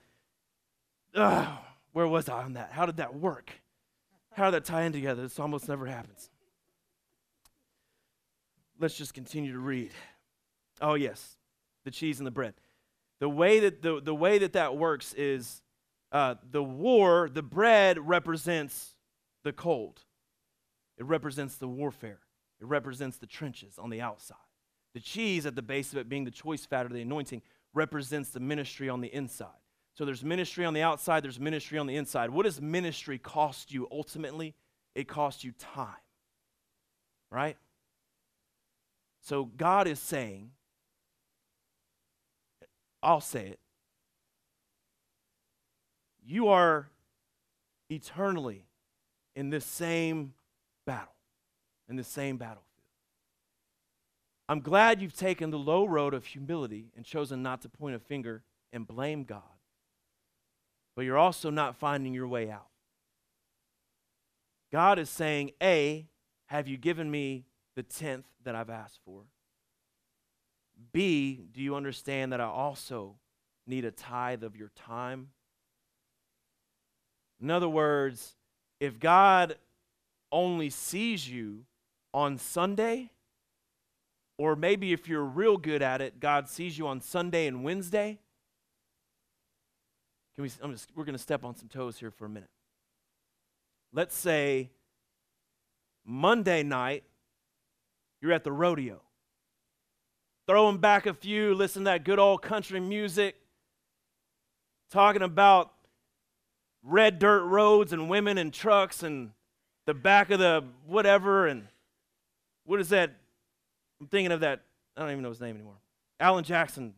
uh, where was I on that? How did that work? How did that tie in together? This almost never happens. Let's just continue to read. Oh, yes, the cheese and the bread. The way that, the, the, way that, that works is uh, the war, the bread represents the cold, it represents the warfare, it represents the trenches on the outside. The cheese at the base of it, being the choice fat or the anointing, represents the ministry on the inside. So there's ministry on the outside, there's ministry on the inside. What does ministry cost you ultimately? It costs you time, right? So God is saying, I'll say it, you are eternally in this same battle, in the same battlefield. I'm glad you've taken the low road of humility and chosen not to point a finger and blame God, but you're also not finding your way out. God is saying, A, have you given me the tenth that I've asked for? B, do you understand that I also need a tithe of your time in other words, if God only sees you on Sunday, or maybe if you're real good at it, God sees you on Sunday and Wednesday. Can we, just, we're going to step on some toes here for a minute. Let's say Monday night, you're at the rodeo. Throwing back a few, listen to that good old country music, talking about red dirt roads and women and trucks and the back of the whatever and what is that? I'm thinking of that. I don't even know his name anymore. Alan Jackson,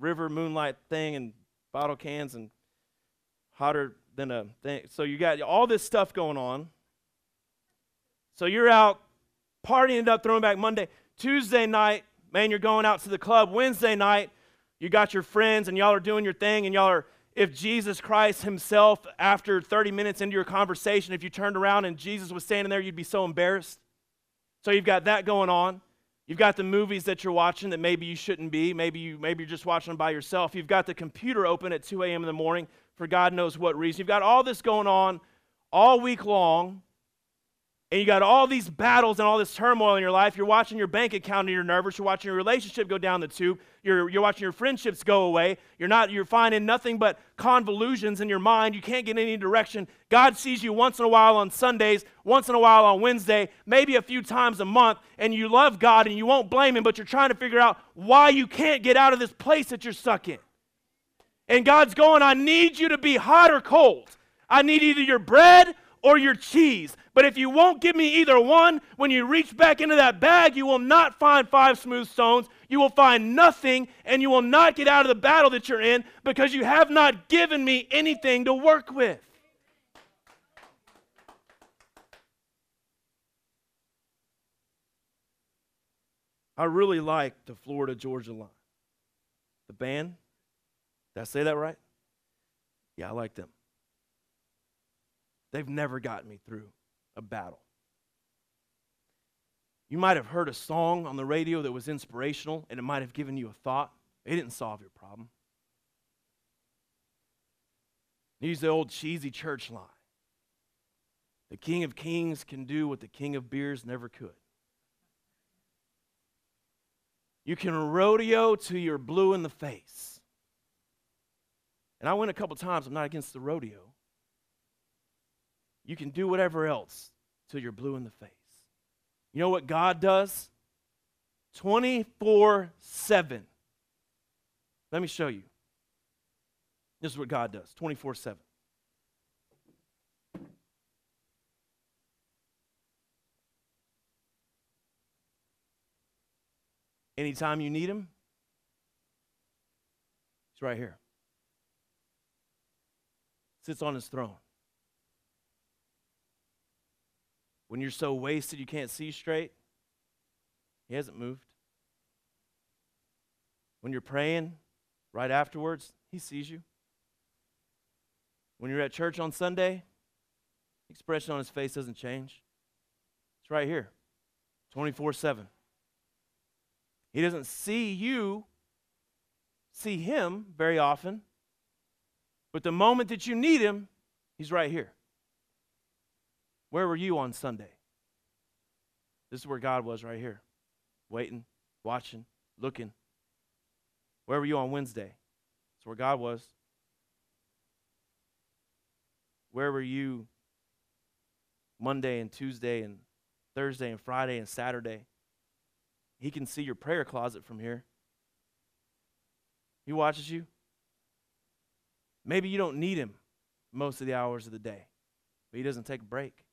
River Moonlight thing and bottle cans and hotter than a thing. So you got all this stuff going on. So you're out partying up, throwing back Monday. Tuesday night, man, you're going out to the club. Wednesday night, you got your friends and y'all are doing your thing and y'all are if Jesus Christ himself after 30 minutes into your conversation if you turned around and Jesus was standing there you'd be so embarrassed. So you've got that going on. You've got the movies that you're watching that maybe you shouldn't be. Maybe you maybe you're just watching them by yourself. You've got the computer open at 2 a.m. in the morning for God knows what reason. You've got all this going on all week long, and you got all these battles and all this turmoil in your life. You're watching your bank account and you're nervous. You're watching your relationship go down the tube. You're, you're watching your friendships go away. You're not, you're finding nothing but convolutions in your mind. You can't get any direction. God sees you once in a while on Sundays, once in a while on Wednesday, maybe a few times a month, and you love God and you won't blame Him, but you're trying to figure out why you can't get out of this place that you're stuck in. And God's going, I need you to be hot or cold. I need either your bread or your cheese. But if you won't give me either one, when you reach back into that bag, you will not find five smooth stones. You will find nothing, and you will not get out of the battle that you're in because you have not given me anything to work with. I really like the Florida Georgia line. The band, did I say that right? Yeah, I like them. They've never gotten me through a battle. You might have heard a song on the radio that was inspirational and it might have given you a thought. It didn't solve your problem. Use the old cheesy church line. The King of Kings can do what the King of Beers never could. You can rodeo till you're blue in the face. And I went a couple times. I'm not against the rodeo. You can do whatever else till you're blue in the face. You know what God does? 24 7. Let me show you. This is what God does 24 7. Anytime you need Him, He's right here. Sits on His throne. When you're so wasted you can't see straight, He hasn't moved. When you're praying right afterwards, He sees you. When you're at church on Sunday, the expression on His face doesn't change. It's right here, 24 7. He doesn't see you, see Him very often, but the moment that you need Him, He's right here. Where were you on Sunday? This is where God was right here, waiting, watching, looking. Where were you on Wednesday? That's where God was. Where were you Monday and Tuesday and Thursday and Friday and Saturday? He can see your prayer closet from here. He watches you. Maybe you don't need him most of the hours of the day, but he doesn't take a break.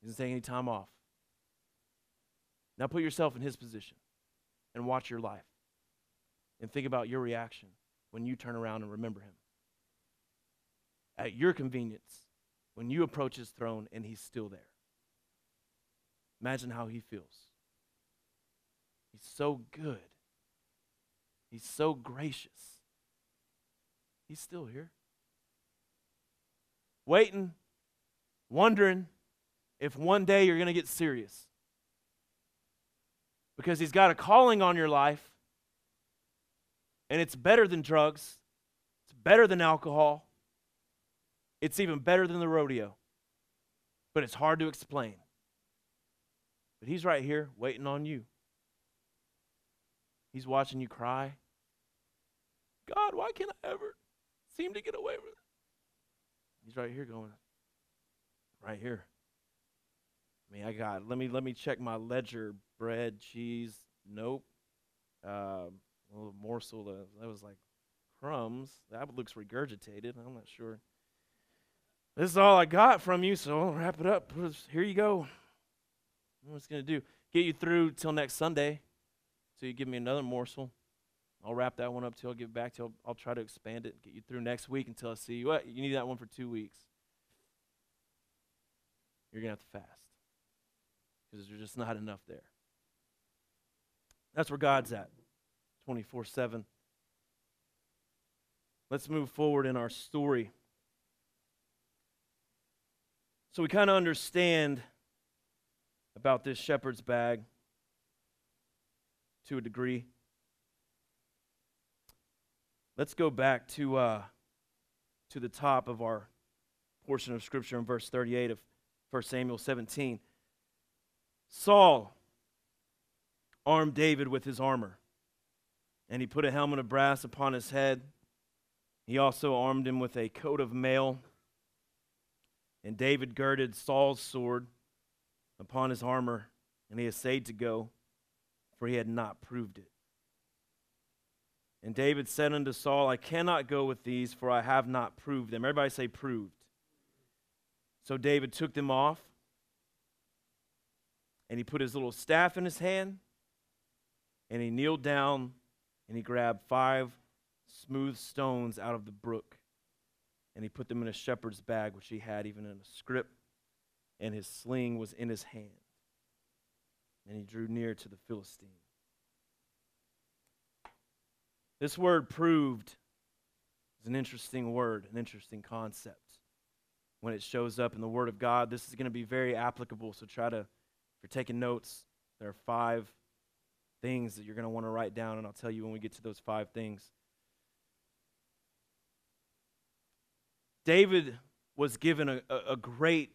He doesn't take any time off. Now put yourself in his position and watch your life and think about your reaction when you turn around and remember him. At your convenience, when you approach his throne and he's still there. Imagine how he feels. He's so good. He's so gracious. He's still here. Waiting, wondering, if one day you're going to get serious. Because He's got a calling on your life, and it's better than drugs, it's better than alcohol, it's even better than the rodeo. But it's hard to explain. But He's right here waiting on you. He's watching you cry. God, why can't I ever seem to get away with it? He's right here going, right here. I mean, I got. Let me let me check my ledger. Bread, cheese. Nope. Uh, a little morsel of that was like crumbs. That looks regurgitated. I'm not sure. This is all I got from you, so I'll wrap it up. Here you go. What's to do? Get you through till next Sunday. So you give me another morsel. I'll wrap that one up till I get back to you. I'll, I'll try to expand it, get you through next week until I see you. What? You need that one for two weeks. You're to have to fast because there's just not enough there. That's where God's at 24 7. Let's move forward in our story. So we kind of understand about this shepherd's bag to a degree. Let's go back to, uh, to the top of our portion of Scripture in verse 38 of 1 Samuel 17. Saul armed David with his armor, and he put a helmet of brass upon his head. He also armed him with a coat of mail and David girded Saul's sword upon his armor, and he essayed to go, for he had not proved it. And David said unto Saul, I cannot go with these, for I have not proved them. Everybody say, proved. So David took them off, and he put his little staff in his hand, and he kneeled down, and he grabbed five smooth stones out of the brook and he put them in a shepherd's bag, which he had even in a scrip, and his sling was in his hand. And he drew near to the Philistine. This word proved is an interesting word, an interesting concept. When it shows up in the Word of God, this is going to be very applicable. So try to, if you're taking notes, there are five things that you're going to want to write down, and I'll tell you when we get to those five things. David was given a, a, a great,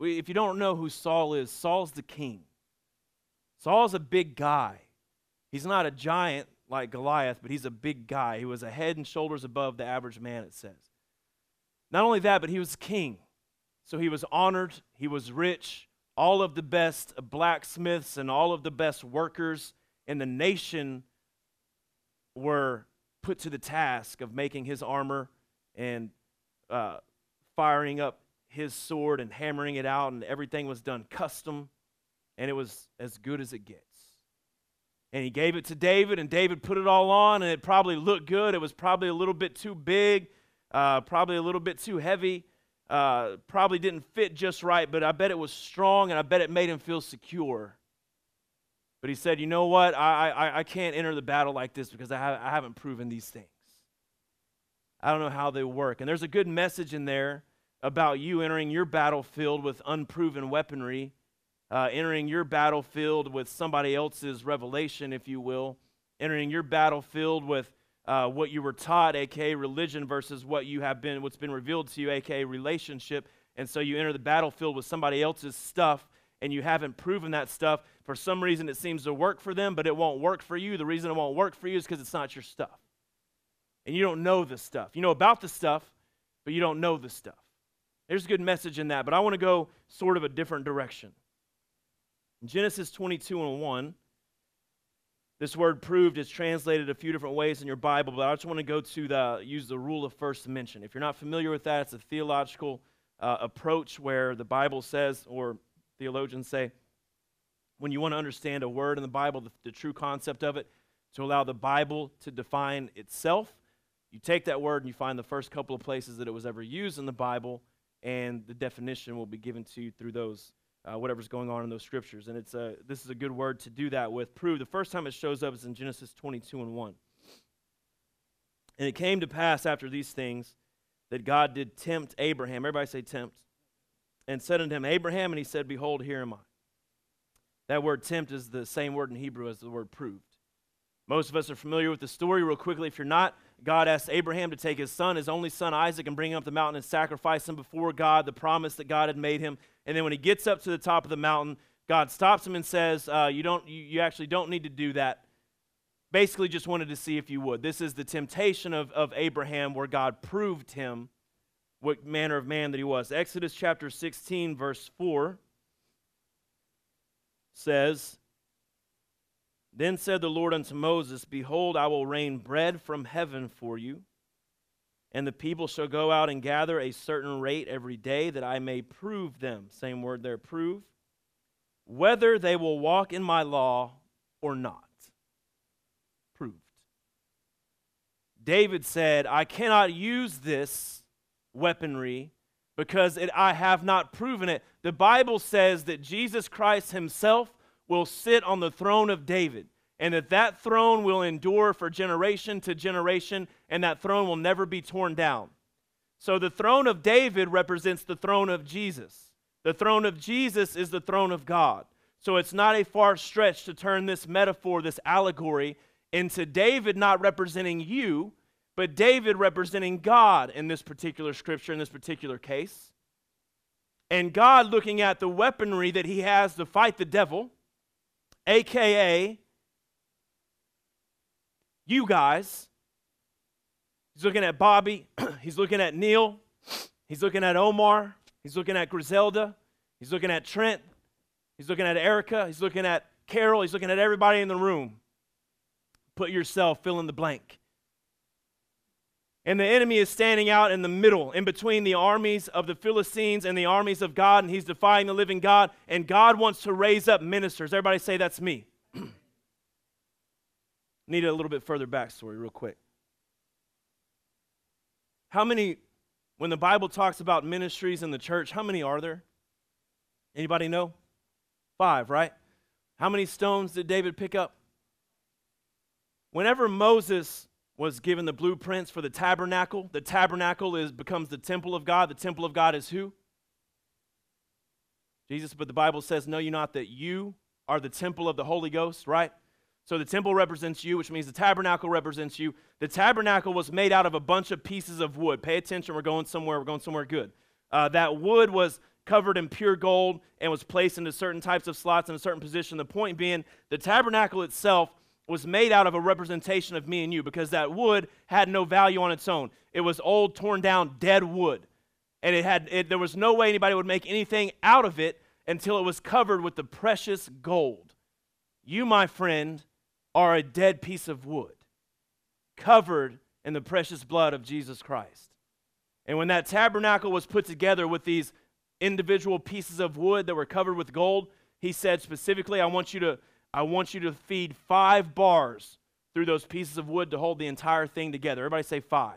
if you don't know who Saul is, Saul's the king. Saul's a big guy. He's not a giant like Goliath, but he's a big guy. He was a head and shoulders above the average man, it says. Not only that, but he was king. So he was honored, he was rich. All of the best blacksmiths and all of the best workers in the nation were put to the task of making his armor and uh, firing up his sword and hammering it out, and everything was done custom, and it was as good as it gets. And he gave it to David, and David put it all on, and it probably looked good. It was probably a little bit too big, uh, probably a little bit too heavy, uh, probably didn't fit just right, but I bet it was strong, and I bet it made him feel secure. But he said, You know what? I, I, I can't enter the battle like this because I, ha- I haven't proven these things. I don't know how they work. And there's a good message in there about you entering your battlefield with unproven weaponry, uh, entering your battlefield with somebody else's revelation, if you will, entering your battlefield with uh, what you were taught, aka religion, versus what you have been, what's been revealed to you, aka relationship. And so you enter the battlefield with somebody else's stuff, and you haven't proven that stuff. For some reason, it seems to work for them, but it won't work for you. The reason it won't work for you is because it's not your stuff and you don't know the stuff. You know about the stuff, but you don't know the stuff. There's a good message in that, but I want to go sort of a different direction. In Genesis 22 and 1, this word proved is translated a few different ways in your Bible, but I just want to go to the use the rule of first mention. If you're not familiar with that, it's a theological uh, approach where the Bible says, or theologians say, when you want to understand a word in the Bible, the, the true concept of it, to allow the Bible to define itself you take that word and you find the first couple of places that it was ever used in the Bible, and the definition will be given to you through those, uh, whatever's going on in those scriptures. And it's a, this is a good word to do that with. Prove. The first time it shows up is in Genesis 22 and 1. And it came to pass after these things that God did tempt Abraham. Everybody say tempt. And said unto him, Abraham, and he said, Behold, here am I. That word tempt is the same word in Hebrew as the word proved. Most of us are familiar with the story. Real quickly, if you're not, God asked Abraham to take his son, his only son Isaac, and bring him up the mountain and sacrifice him before God, the promise that God had made him. And then when he gets up to the top of the mountain, God stops him and says, uh, you, don't, you, you actually don't need to do that. Basically, just wanted to see if you would. This is the temptation of, of Abraham where God proved him what manner of man that he was. Exodus chapter 16, verse 4 says, then said the Lord unto Moses, Behold, I will rain bread from heaven for you, And the people shall go out and gather a certain rate every day, that I may prove them. Same word there, prove. Whether they will walk in my law or not. Proved. David said, I cannot use this weaponry because it, I have not proven it. The Bible says that Jesus Christ himself will sit on the throne of David and that that throne will endure for generation to generation and that throne will never be torn down. So the throne of David represents the throne of Jesus. The throne of Jesus is the throne of God. So it's not a far stretch to turn this metaphor, this allegory, into David not representing you, but David representing God in this particular scripture, in this particular case. And God looking at the weaponry that he has to fight the devil, aka you guys. He's looking at Bobby, he's looking at Neil, he's looking at Omar, he's looking at Griselda, he's looking at Trent, he's looking at Erica, he's looking at Carol, he's looking at everybody in the room. Put yourself, fill in the blank. And the enemy is standing out in the middle, in between the armies of the Philistines and the armies of God, and he's defying the living God. And God wants to raise up ministers. Everybody say, That's me. Need a little bit further backstory, real quick. How many, when the Bible talks about ministries in the church, how many are there? Anybody know? Five, right? How many stones did David pick up? Whenever Moses was given the blueprints for the tabernacle. The tabernacle is becomes the temple of God. The temple of God is who? Jesus, but the Bible says, Know you not that you are the temple of the Holy Ghost, right? So the temple represents you, which means the tabernacle represents you. The tabernacle was made out of a bunch of pieces of wood. Pay attention, we're going somewhere, we're going somewhere good. Uh, that wood was covered in pure gold and was placed into certain types of slots in a certain position. The point being, the tabernacle itself was made out of a representation of me and you because that wood had no value on its own. It was old, torn down, dead wood. And it had, it, there was no way anybody would make anything out of it until it was covered with the precious gold. You, my friend, are a dead piece of wood covered in the precious blood of Jesus Christ. And when that tabernacle was put together with these individual pieces of wood that were covered with gold, he said specifically, I want you to I want you to feed five bars through those pieces of wood to hold the entire thing together. Everybody say five.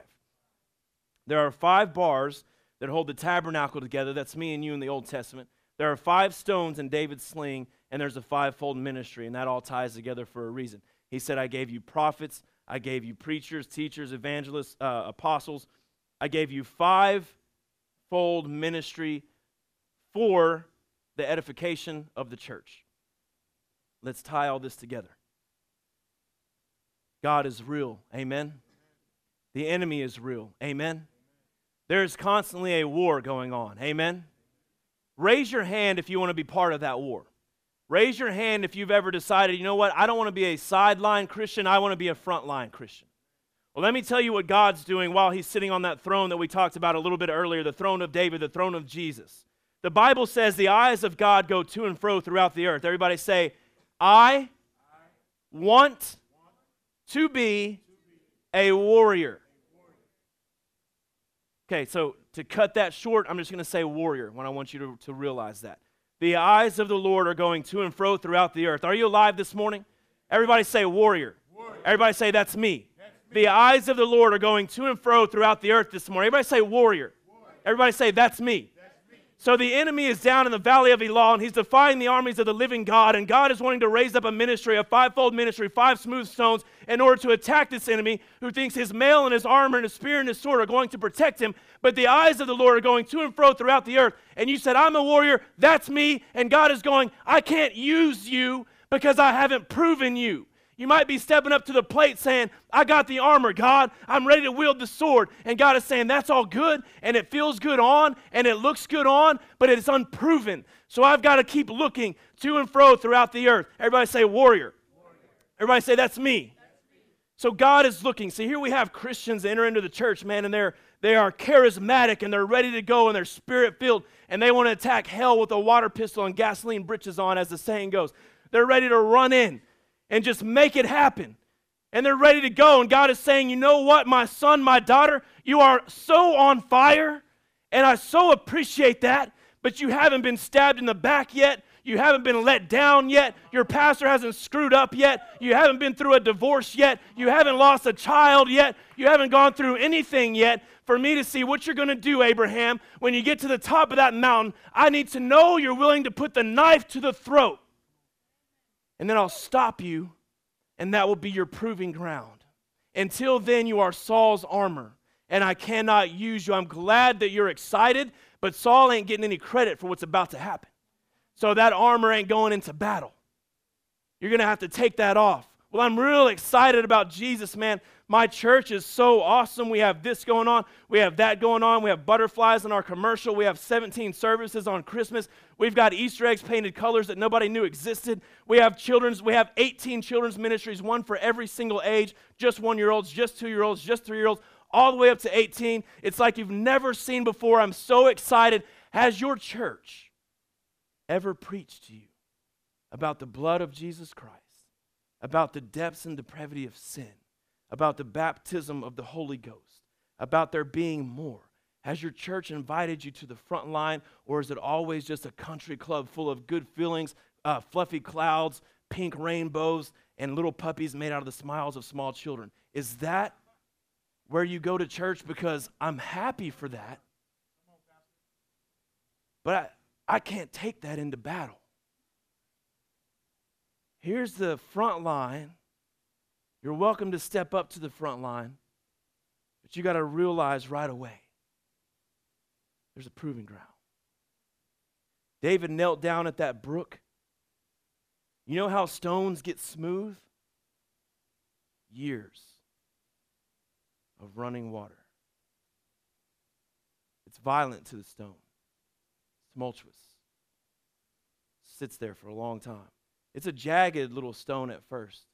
There are five bars that hold the tabernacle together. That's me and you in the Old Testament. There are five stones in David's sling, and there's a fivefold ministry, and that all ties together for a reason. He said, I gave you prophets, I gave you preachers, teachers, evangelists, uh, apostles. I gave you fivefold ministry for the edification of the church. Let's tie all this together. God is real. Amen. The enemy is real. Amen. There is constantly a war going on. Amen. Raise your hand if you want to be part of that war. Raise your hand if you've ever decided, you know what, I don't want to be a sideline Christian, I want to be a frontline Christian. Well, let me tell you what God's doing while He's sitting on that throne that we talked about a little bit earlier the throne of David, the throne of Jesus. The Bible says the eyes of God go to and fro throughout the earth. Everybody say, I want to be a warrior. Okay, so to cut that short, I'm just going to say warrior when I want you to, to realize that. The eyes of the Lord are going to and fro throughout the earth. Are you alive this morning? Everybody say warrior. warrior. Everybody say that's me. that's me. The eyes of the Lord are going to and fro throughout the earth this morning. Everybody say warrior. warrior. Everybody say that's me. So the enemy is down in the valley of Elah, and he's defying the armies of the living God. And God is wanting to raise up a ministry, a fivefold ministry, five smooth stones, in order to attack this enemy who thinks his mail and his armor and his spear and his sword are going to protect him. But the eyes of the Lord are going to and fro throughout the earth. And you said, I'm a warrior, that's me. And God is going, I can't use you because I haven't proven you. You might be stepping up to the plate saying, I got the armor, God. I'm ready to wield the sword. And God is saying, That's all good, and it feels good on, and it looks good on, but it's unproven. So I've got to keep looking to and fro throughout the earth. Everybody say, Warrior. warrior. Everybody say, That's me. So God is looking. See, here we have Christians enter into the church, man, and they're they are charismatic and they're ready to go and they're spirit filled and they want to attack hell with a water pistol and gasoline breeches on, as the saying goes. They're ready to run in and just make it happen. and they're ready to go. And God is saying, You know what, my son, my daughter, you are so on fire, and I so appreciate that, but you haven't been stabbed in the back yet. You haven't been let down yet. Your pastor hasn't screwed up yet. You haven't been through a divorce yet. You haven't lost a child yet. You haven't gone through anything yet. For me to see what you're going to do, Abraham, when you get to the top of that mountain, I need to know you're willing to put the knife to the throat. And then I'll stop you and that will be your proving ground. Until then, you are Saul's armor, and I cannot use you. I'm glad that you're excited, but Saul ain't getting any credit for what's about to happen. So that armor ain't going into battle. You're going to have to take that off. Well, I'm real excited about Jesus, man. My church is so awesome. We have this going on. We have that going on. We have butterflies in our commercial. We have 17 services on Christmas. We've got Easter eggs painted colors that nobody knew existed. We have children's, we have 18 children's ministries, one for every single age, just one year olds, just two year olds, just three year olds, all the way up to 18. It's like you've never seen before. I'm so excited. Has your church ever preached to you about the blood of Jesus Christ, about the depths and depravity of sin? About the baptism of the Holy Ghost, about there being more? Has your church invited you to the front line, or is it always just a country club full of good feelings, uh, fluffy clouds, pink rainbows, and little puppies made out of the smiles of small children? Is that where you go to church? Because I'm happy for that. But I, I can't take that into battle. Here's the front line you're welcome to step up to the front line, but you got to realize right away there's a proving ground. David knelt down at that brook. You know how stones get smooth? Years of running water. It's violent to the stone, tumultuous. Sits there for a long time. It's a jagged little stone at first.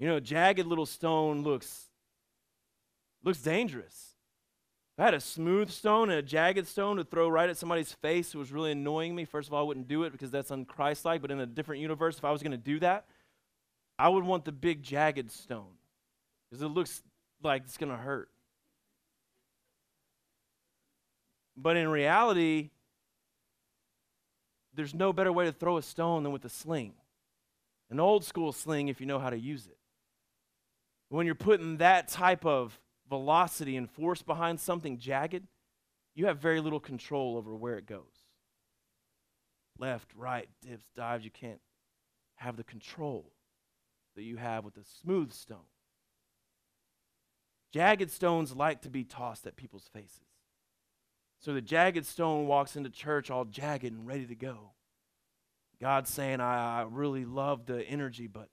You know, jagged little stone looks looks dangerous. If I had a smooth stone and a jagged stone to throw right at somebody's face who was really annoying me, first of all, I wouldn't do it because that's unchristlike. But in a different universe, if I was going to do that, I would want the big jagged stone because it looks like it's going to hurt. But in reality, there's no better way to throw a stone than with a sling. An old school sling if you know how to use it. When you're putting that type of velocity and force behind something jagged, you have very little control over where it goes. Left, right, dips, dives, you can't have the control that you have with a smooth stone. Jagged stones like to be tossed at people's faces. So the jagged stone walks into church all jagged and ready to go. God's saying, I, I really love the energy, but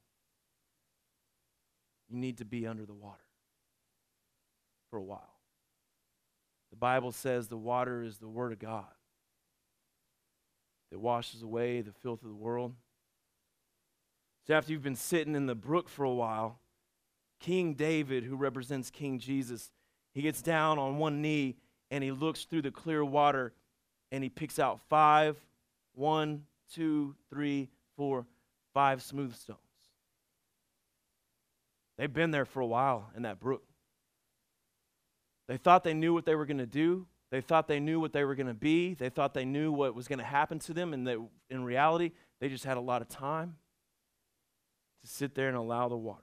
you need to be under the water for a while. The Bible says the water is the Word of God that washes away the filth of the world. So, after you've been sitting in the brook for a while, King David, who represents King Jesus, he gets down on one knee and he looks through the clear water and he picks out five, one, two, three, four, five smooth stones. They've been there for a while in that brook. They thought they knew what they were going to do. They thought they knew what they were going to be. They thought they knew what was going to happen to them. And that in reality, they just had a lot of time to sit there and allow the water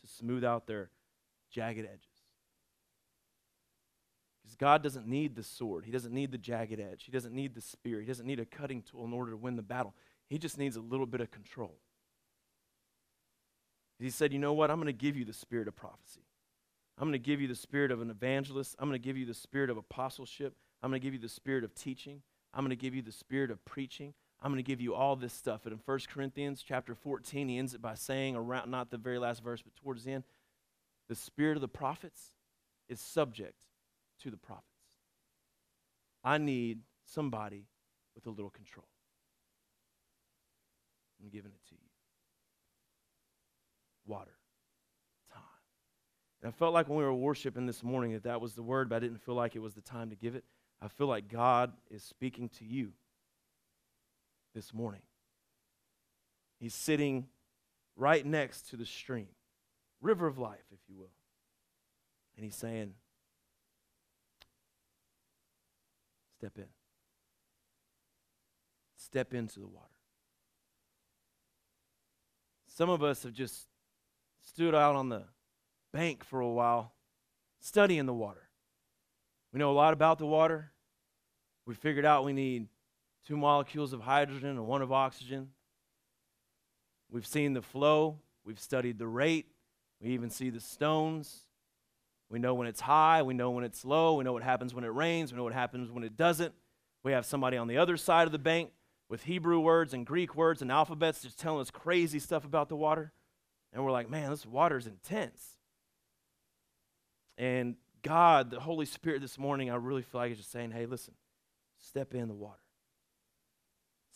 to smooth out their jagged edges. Because God doesn't need the sword, He doesn't need the jagged edge, He doesn't need the spear, He doesn't need a cutting tool in order to win the battle. He just needs a little bit of control. He said, You know what? I'm going to give you the spirit of prophecy. I'm going to give you the spirit of an evangelist. I'm going to give you the spirit of apostleship. I'm going to give you the spirit of teaching. I'm going to give you the spirit of preaching. I'm going to give you all this stuff. And in 1 Corinthians chapter 14, he ends it by saying, around not the very last verse, but towards the end, the spirit of the prophets is subject to the prophets. I need somebody with a little control. I'm giving it to you water. Time. And I felt like when we were worshiping this morning that that was the word, but I didn't feel like it was the time to give it. I feel like God is speaking to you this morning. He's sitting right next to the stream, river of life, if you will. And he's saying, Step in. Step into the water. Some of us have just stood out on the bank for a while, studying the water. We know a lot about the water. We figured out we need two molecules of hydrogen and one of oxygen. We've seen the flow, we've studied the rate, we even see the stones. We know when it's high, we know when it's low, we know what happens when it rains, we know what happens when it doesn't. We have somebody on the other side of the bank with Hebrew words and Greek words and alphabets just telling us crazy stuff about the water. And we're like, man, this water is intense. And God, the Holy Spirit this morning, I really feel like is just saying, hey, listen, step in the water.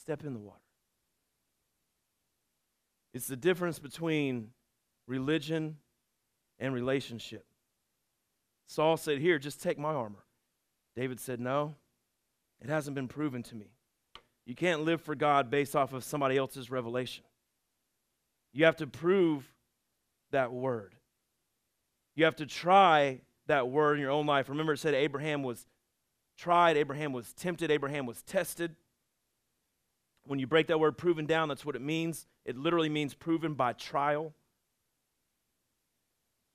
Step in the water. It's the difference between religion and relationship. Saul said, Here, just take my armor. David said, No, it hasn't been proven to me. You can't live for God based off of somebody else's revelation. You have to prove that word. You have to try that word in your own life. Remember, it said Abraham was tried, Abraham was tempted, Abraham was tested. When you break that word proven down, that's what it means. It literally means proven by trial.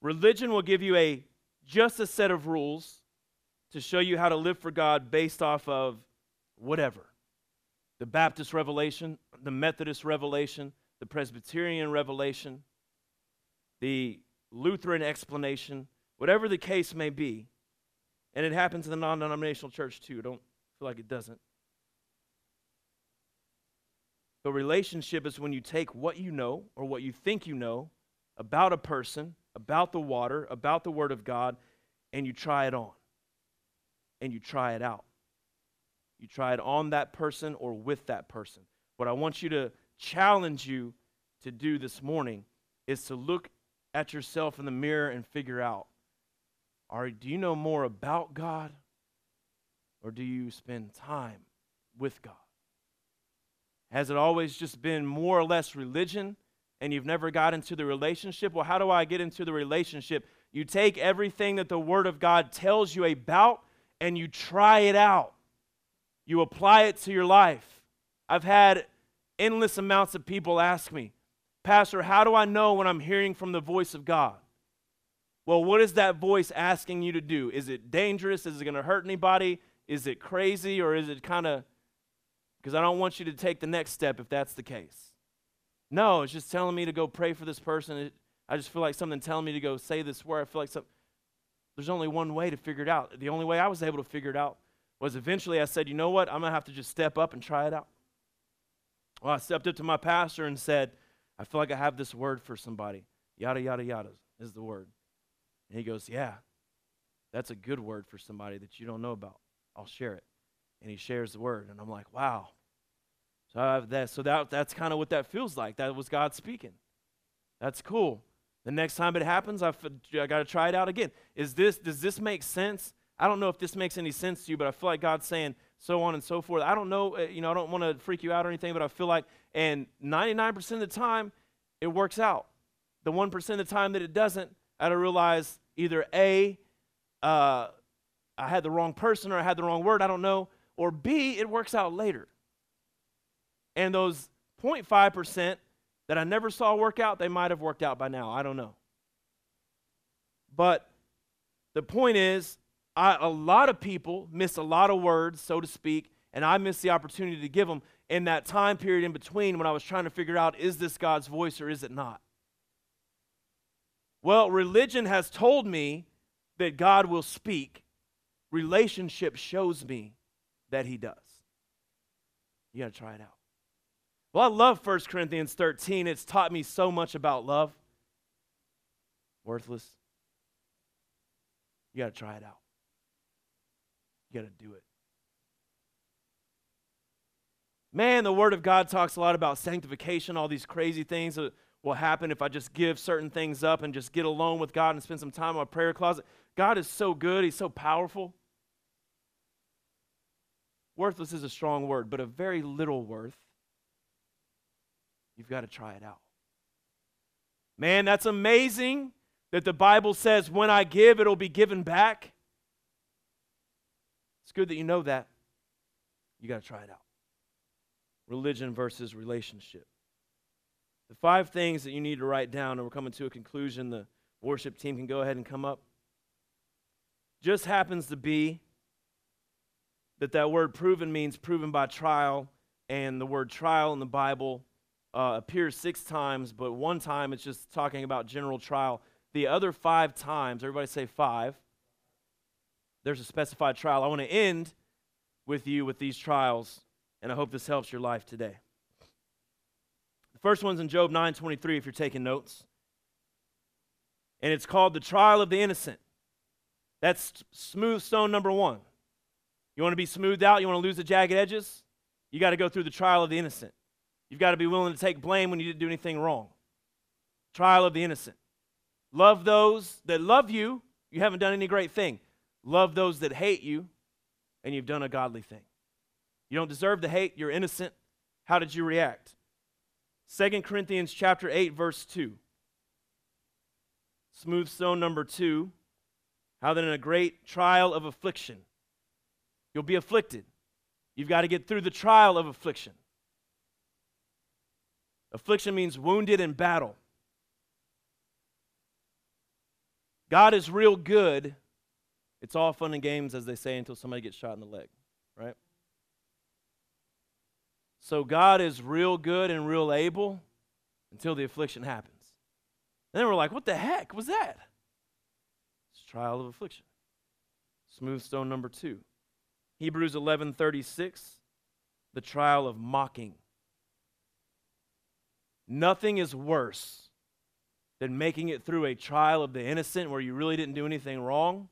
Religion will give you a just a set of rules to show you how to live for God based off of whatever. The Baptist revelation, the Methodist revelation, the Presbyterian revelation, the Lutheran explanation, whatever the case may be. And it happens in the non denominational church too. Don't feel like it doesn't. But relationship is when you take what you know or what you think you know about a person, about the water, about the Word of God, and you try it on. And you try it out. You try it on that person or with that person. What I want you to challenge you to do this morning is to look at yourself in the mirror and figure out are, do you know more about God or do you spend time with God? Has it always just been more or less religion and you've never got into the relationship? Well, how do I get into the relationship? You take everything that the Word of God tells you about and you try it out. You apply it to your life. I've had endless amounts of people ask me, Pastor, how do I know when I'm hearing from the voice of God? Well, what is that voice asking you to do? Is it dangerous? Is it going to hurt anybody? Is it crazy? Or is it kind of because I don't want you to take the next step if that's the case. No, it's just telling me to go pray for this person. I just feel like something telling me to go say this word. I feel like some, there's only one way to figure it out. The only way I was able to figure it out was eventually I said, you know what? I'm going to have to just step up and try it out. Well, I stepped up to my pastor and said, I feel like I have this word for somebody. Yada, yada, yada is the word. And he goes, Yeah, that's a good word for somebody that you don't know about. I'll share it and he shares the word. And I'm like, wow. So I have that. So that, that's kind of what that feels like. That was God speaking. That's cool. The next time it happens, I've, I got to try it out again. Is this, does this make sense? I don't know if this makes any sense to you, but I feel like God's saying so on and so forth. I don't know, uh, you know, I don't want to freak you out or anything, but I feel like, and 99% of the time, it works out. The 1% of the time that it doesn't, I don't realize either A, uh, I had the wrong person or I had the wrong word, I don't know, or B, it works out later. And those 0.5% that I never saw work out, they might have worked out by now. I don't know. But the point is, I, a lot of people miss a lot of words, so to speak, and I missed the opportunity to give them in that time period in between when I was trying to figure out is this God's voice or is it not? Well, religion has told me that God will speak. Relationship shows me that he does. You got to try it out. Well, I love 1 Corinthians 13. It's taught me so much about love. Worthless. You got to try it out. Got to do it. Man, the Word of God talks a lot about sanctification, all these crazy things that will happen if I just give certain things up and just get alone with God and spend some time in my prayer closet. God is so good, He's so powerful. Worthless is a strong word, but a very little worth. You've got to try it out. Man, that's amazing that the Bible says, when I give, it'll be given back. It's good that you know that. You got to try it out. Religion versus relationship. The five things that you need to write down, and we're coming to a conclusion. The worship team can go ahead and come up. Just happens to be that that word proven means proven by trial, and the word trial in the Bible uh, appears six times, but one time it's just talking about general trial. The other five times, everybody say five, there's a specified trial. I want to end with you with these trials, and I hope this helps your life today. The first one's in Job 9:23 if you're taking notes. And it's called the trial of the innocent. That's smooth stone number 1. You want to be smoothed out, you want to lose the jagged edges? You got to go through the trial of the innocent. You've got to be willing to take blame when you didn't do anything wrong. Trial of the innocent. Love those that love you. You haven't done any great thing. Love those that hate you, and you've done a godly thing. You don't deserve the hate. You're innocent. How did you react? 2 Corinthians chapter 8 verse 2. Smooth stone number 2. How then in a great trial of affliction you'll be afflicted. You've got to get through the trial of affliction. Affliction means wounded in battle. God is real good. It's all fun and games, as they say, until somebody gets shot in the leg, right? So God is real good and real able until the affliction happens. And then we're like, what the heck was that? It's trial of affliction. Smooth stone number two. Hebrews 11:36, the trial of mocking. Nothing is worse than making it through a trial of the innocent where you really didn't do anything wrong,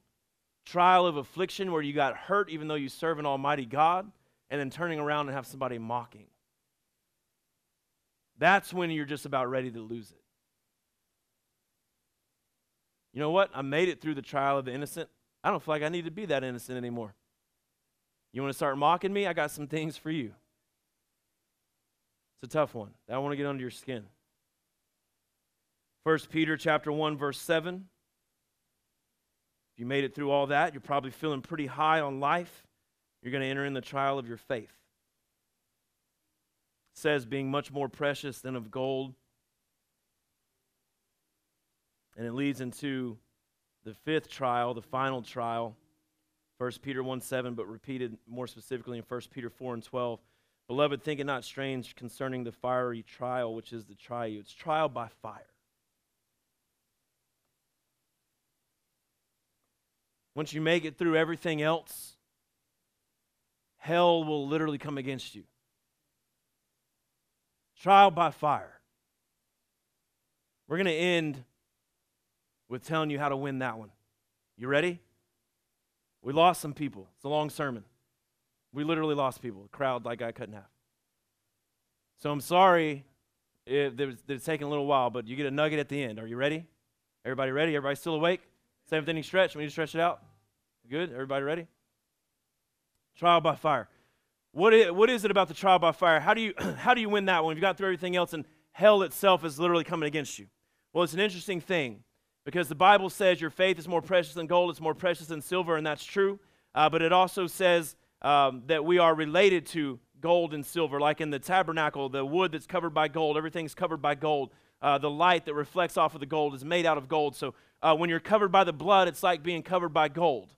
trial of affliction where you got hurt even though you serve an almighty God, and then turning around and have somebody mocking. That's when you're just about ready to lose it. You know what? I made it through the trial of the innocent. I don't feel like I need to be that innocent anymore. You want to start mocking me? I got some things for you. It's a tough one. I want to get under your skin. 1 Peter chapter 1 verse 7. If you made it through all that, you're probably feeling pretty high on life. You're going to enter in the trial of your faith. It says being much more precious than of gold. And it leads into the fifth trial, the final trial. 1 Peter 1 7, but repeated more specifically in 1 Peter 4 and 12. Beloved, think it not strange concerning the fiery trial which is to try you. It's trial by fire. Once you make it through everything else, hell will literally come against you. Trial by fire. We're going to end with telling you how to win that one. You ready? We lost some people. It's a long sermon. We literally lost people. A crowd like I couldn't have. So I'm sorry if it's taking a little while, but you get a nugget at the end. Are you ready? Everybody ready? Everybody still awake? Same thing, stretch. We need to stretch it out. Good? Everybody ready? Trial by fire. What is, what is it about the trial by fire? How do you how do you win that one? You've got through everything else, and hell itself is literally coming against you. Well, it's an interesting thing because the Bible says your faith is more precious than gold, it's more precious than silver, and that's true. Uh, but it also says um, that we are related to gold and silver, like in the tabernacle, the wood that's covered by gold, everything's covered by gold. Uh, the light that reflects off of the gold is made out of gold. So uh, when you're covered by the blood, it's like being covered by gold.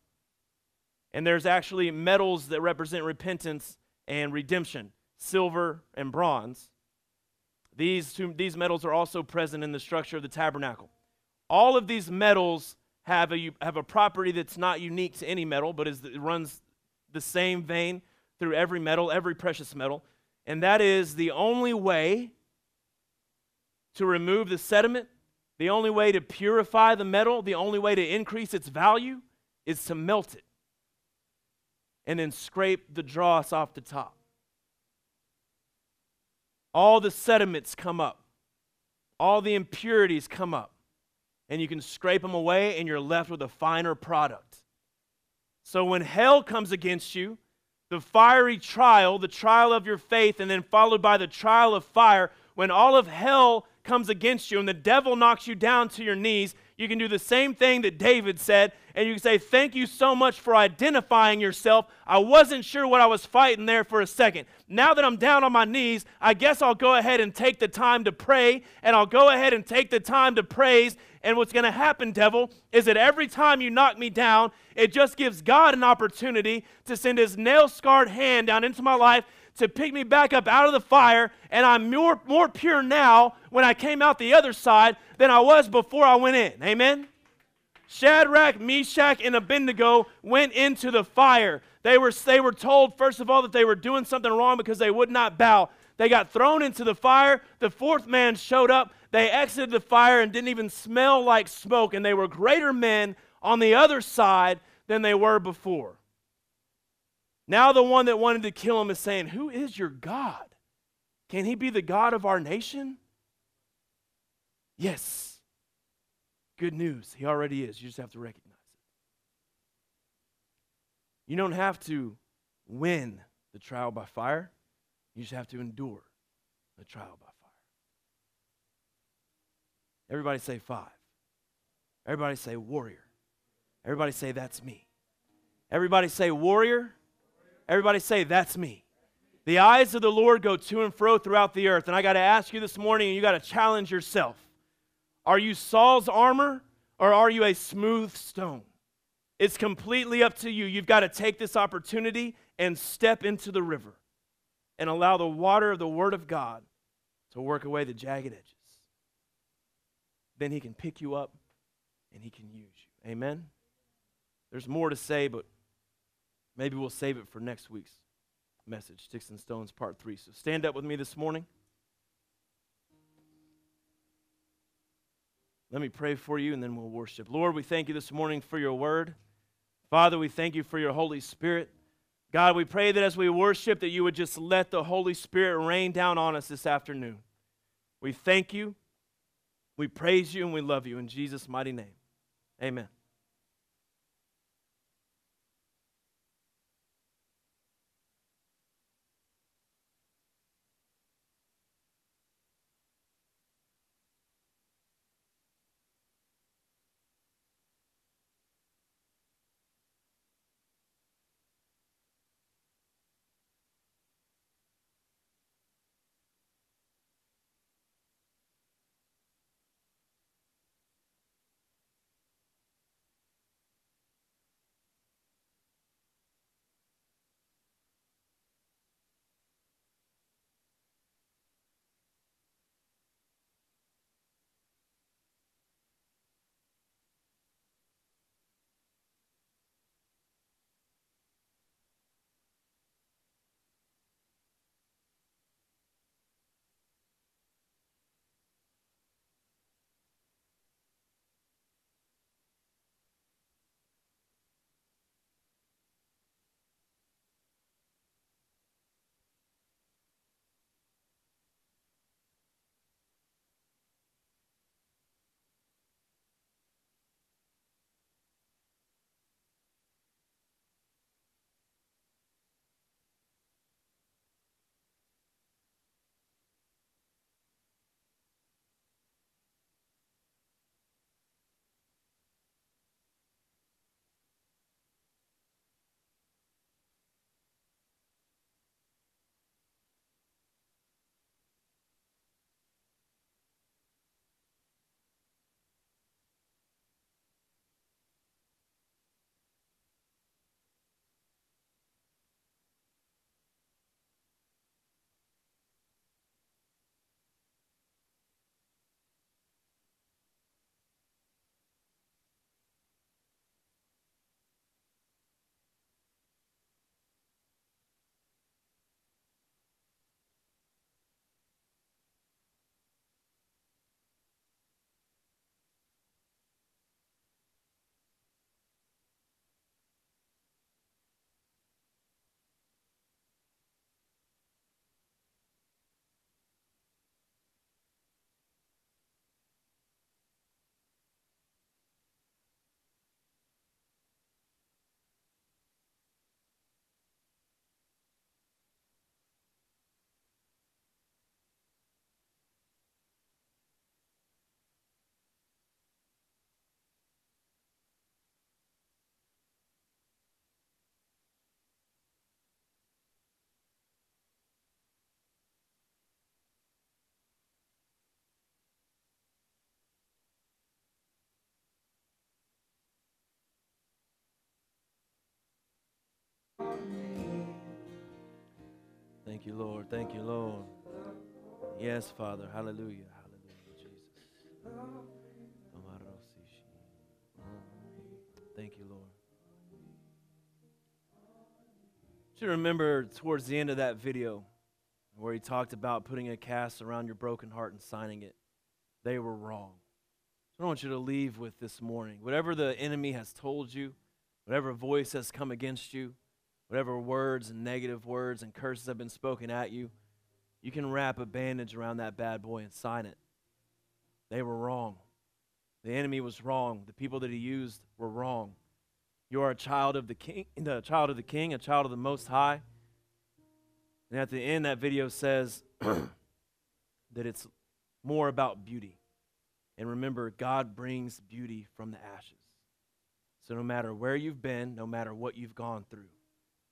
And there's actually metals that represent repentance and redemption silver and bronze. These, two, these metals are also present in the structure of the tabernacle. All of these metals have a, have a property that's not unique to any metal, but is, it runs the same vein through every metal, every precious metal. And that is the only way to remove the sediment, the only way to purify the metal, the only way to increase its value is to melt it and then scrape the dross off the top. All the sediments come up, all the impurities come up and you can scrape them away, and you're left with a finer product. So when hell comes against you, the fiery trial, the trial of your faith, and then followed by the trial of fire, when all of hell comes against you and the devil knocks you down to your knees, you can do the same thing that David said, and you can say, Thank you so much for identifying yourself. I wasn't sure what I was fighting there for a second. Now that I'm down on my knees, I guess I'll go ahead and take the time to pray, and I'll go ahead and take the time to praise. And what's going to happen, devil, is that every time you knock me down, it just gives God an opportunity to send his nail scarred hand down into my life to pick me back up out of the fire, and I'm more, more pure now when I came out the other side than I was before I went in. Amen? Shadrach, Meshach, and Abednego went into the fire. They were, they were told, first of all, that they were doing something wrong because they would not bow. They got thrown into the fire. The fourth man showed up. They exited the fire and didn't even smell like smoke, and they were greater men on the other side than they were before. Now, the one that wanted to kill him is saying, Who is your God? Can he be the God of our nation? Yes. Good news. He already is. You just have to recognize it. You don't have to win the trial by fire, you just have to endure the trial by fire. Everybody say five. Everybody say warrior. Everybody say that's me. Everybody say warrior. Everybody say, That's me. The eyes of the Lord go to and fro throughout the earth. And I got to ask you this morning, and you got to challenge yourself Are you Saul's armor or are you a smooth stone? It's completely up to you. You've got to take this opportunity and step into the river and allow the water of the Word of God to work away the jagged edges. Then He can pick you up and He can use you. Amen? There's more to say, but Maybe we'll save it for next week's message, Sticks and Stones, part three. So stand up with me this morning. Let me pray for you and then we'll worship. Lord, we thank you this morning for your word. Father, we thank you for your Holy Spirit. God, we pray that as we worship that you would just let the Holy Spirit rain down on us this afternoon. We thank you. We praise you and we love you in Jesus' mighty name. Amen. Thank you, Lord. Thank you, Lord. Yes, Father. Hallelujah. Hallelujah, Jesus. Thank you, Lord. You remember towards the end of that video where he talked about putting a cast around your broken heart and signing it. They were wrong. So I want you to leave with this morning. Whatever the enemy has told you, whatever voice has come against you, whatever words and negative words and curses have been spoken at you, you can wrap a bandage around that bad boy and sign it. They were wrong. The enemy was wrong. The people that he used were wrong. You are a child of the king, the child of the king, a child of the most high. And at the end that video says that it's more about beauty. And remember, God brings beauty from the ashes. So no matter where you've been, no matter what you've gone through,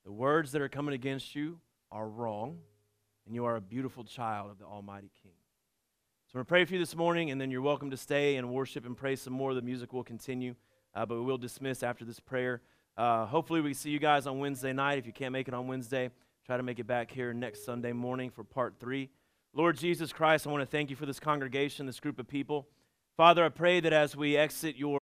the words that are coming against you are wrong, and you are a beautiful child of the Almighty King. So I'm going to pray for you this morning, and then you're welcome to stay and worship and pray some more. The music will continue, uh, but we will dismiss after this prayer. Uh, hopefully, we see you guys on Wednesday night. If you can't make it on Wednesday, try to make it back here next Sunday morning for part three. Lord Jesus Christ, I want to thank you for this congregation, this group of people. Father, I pray that as we exit your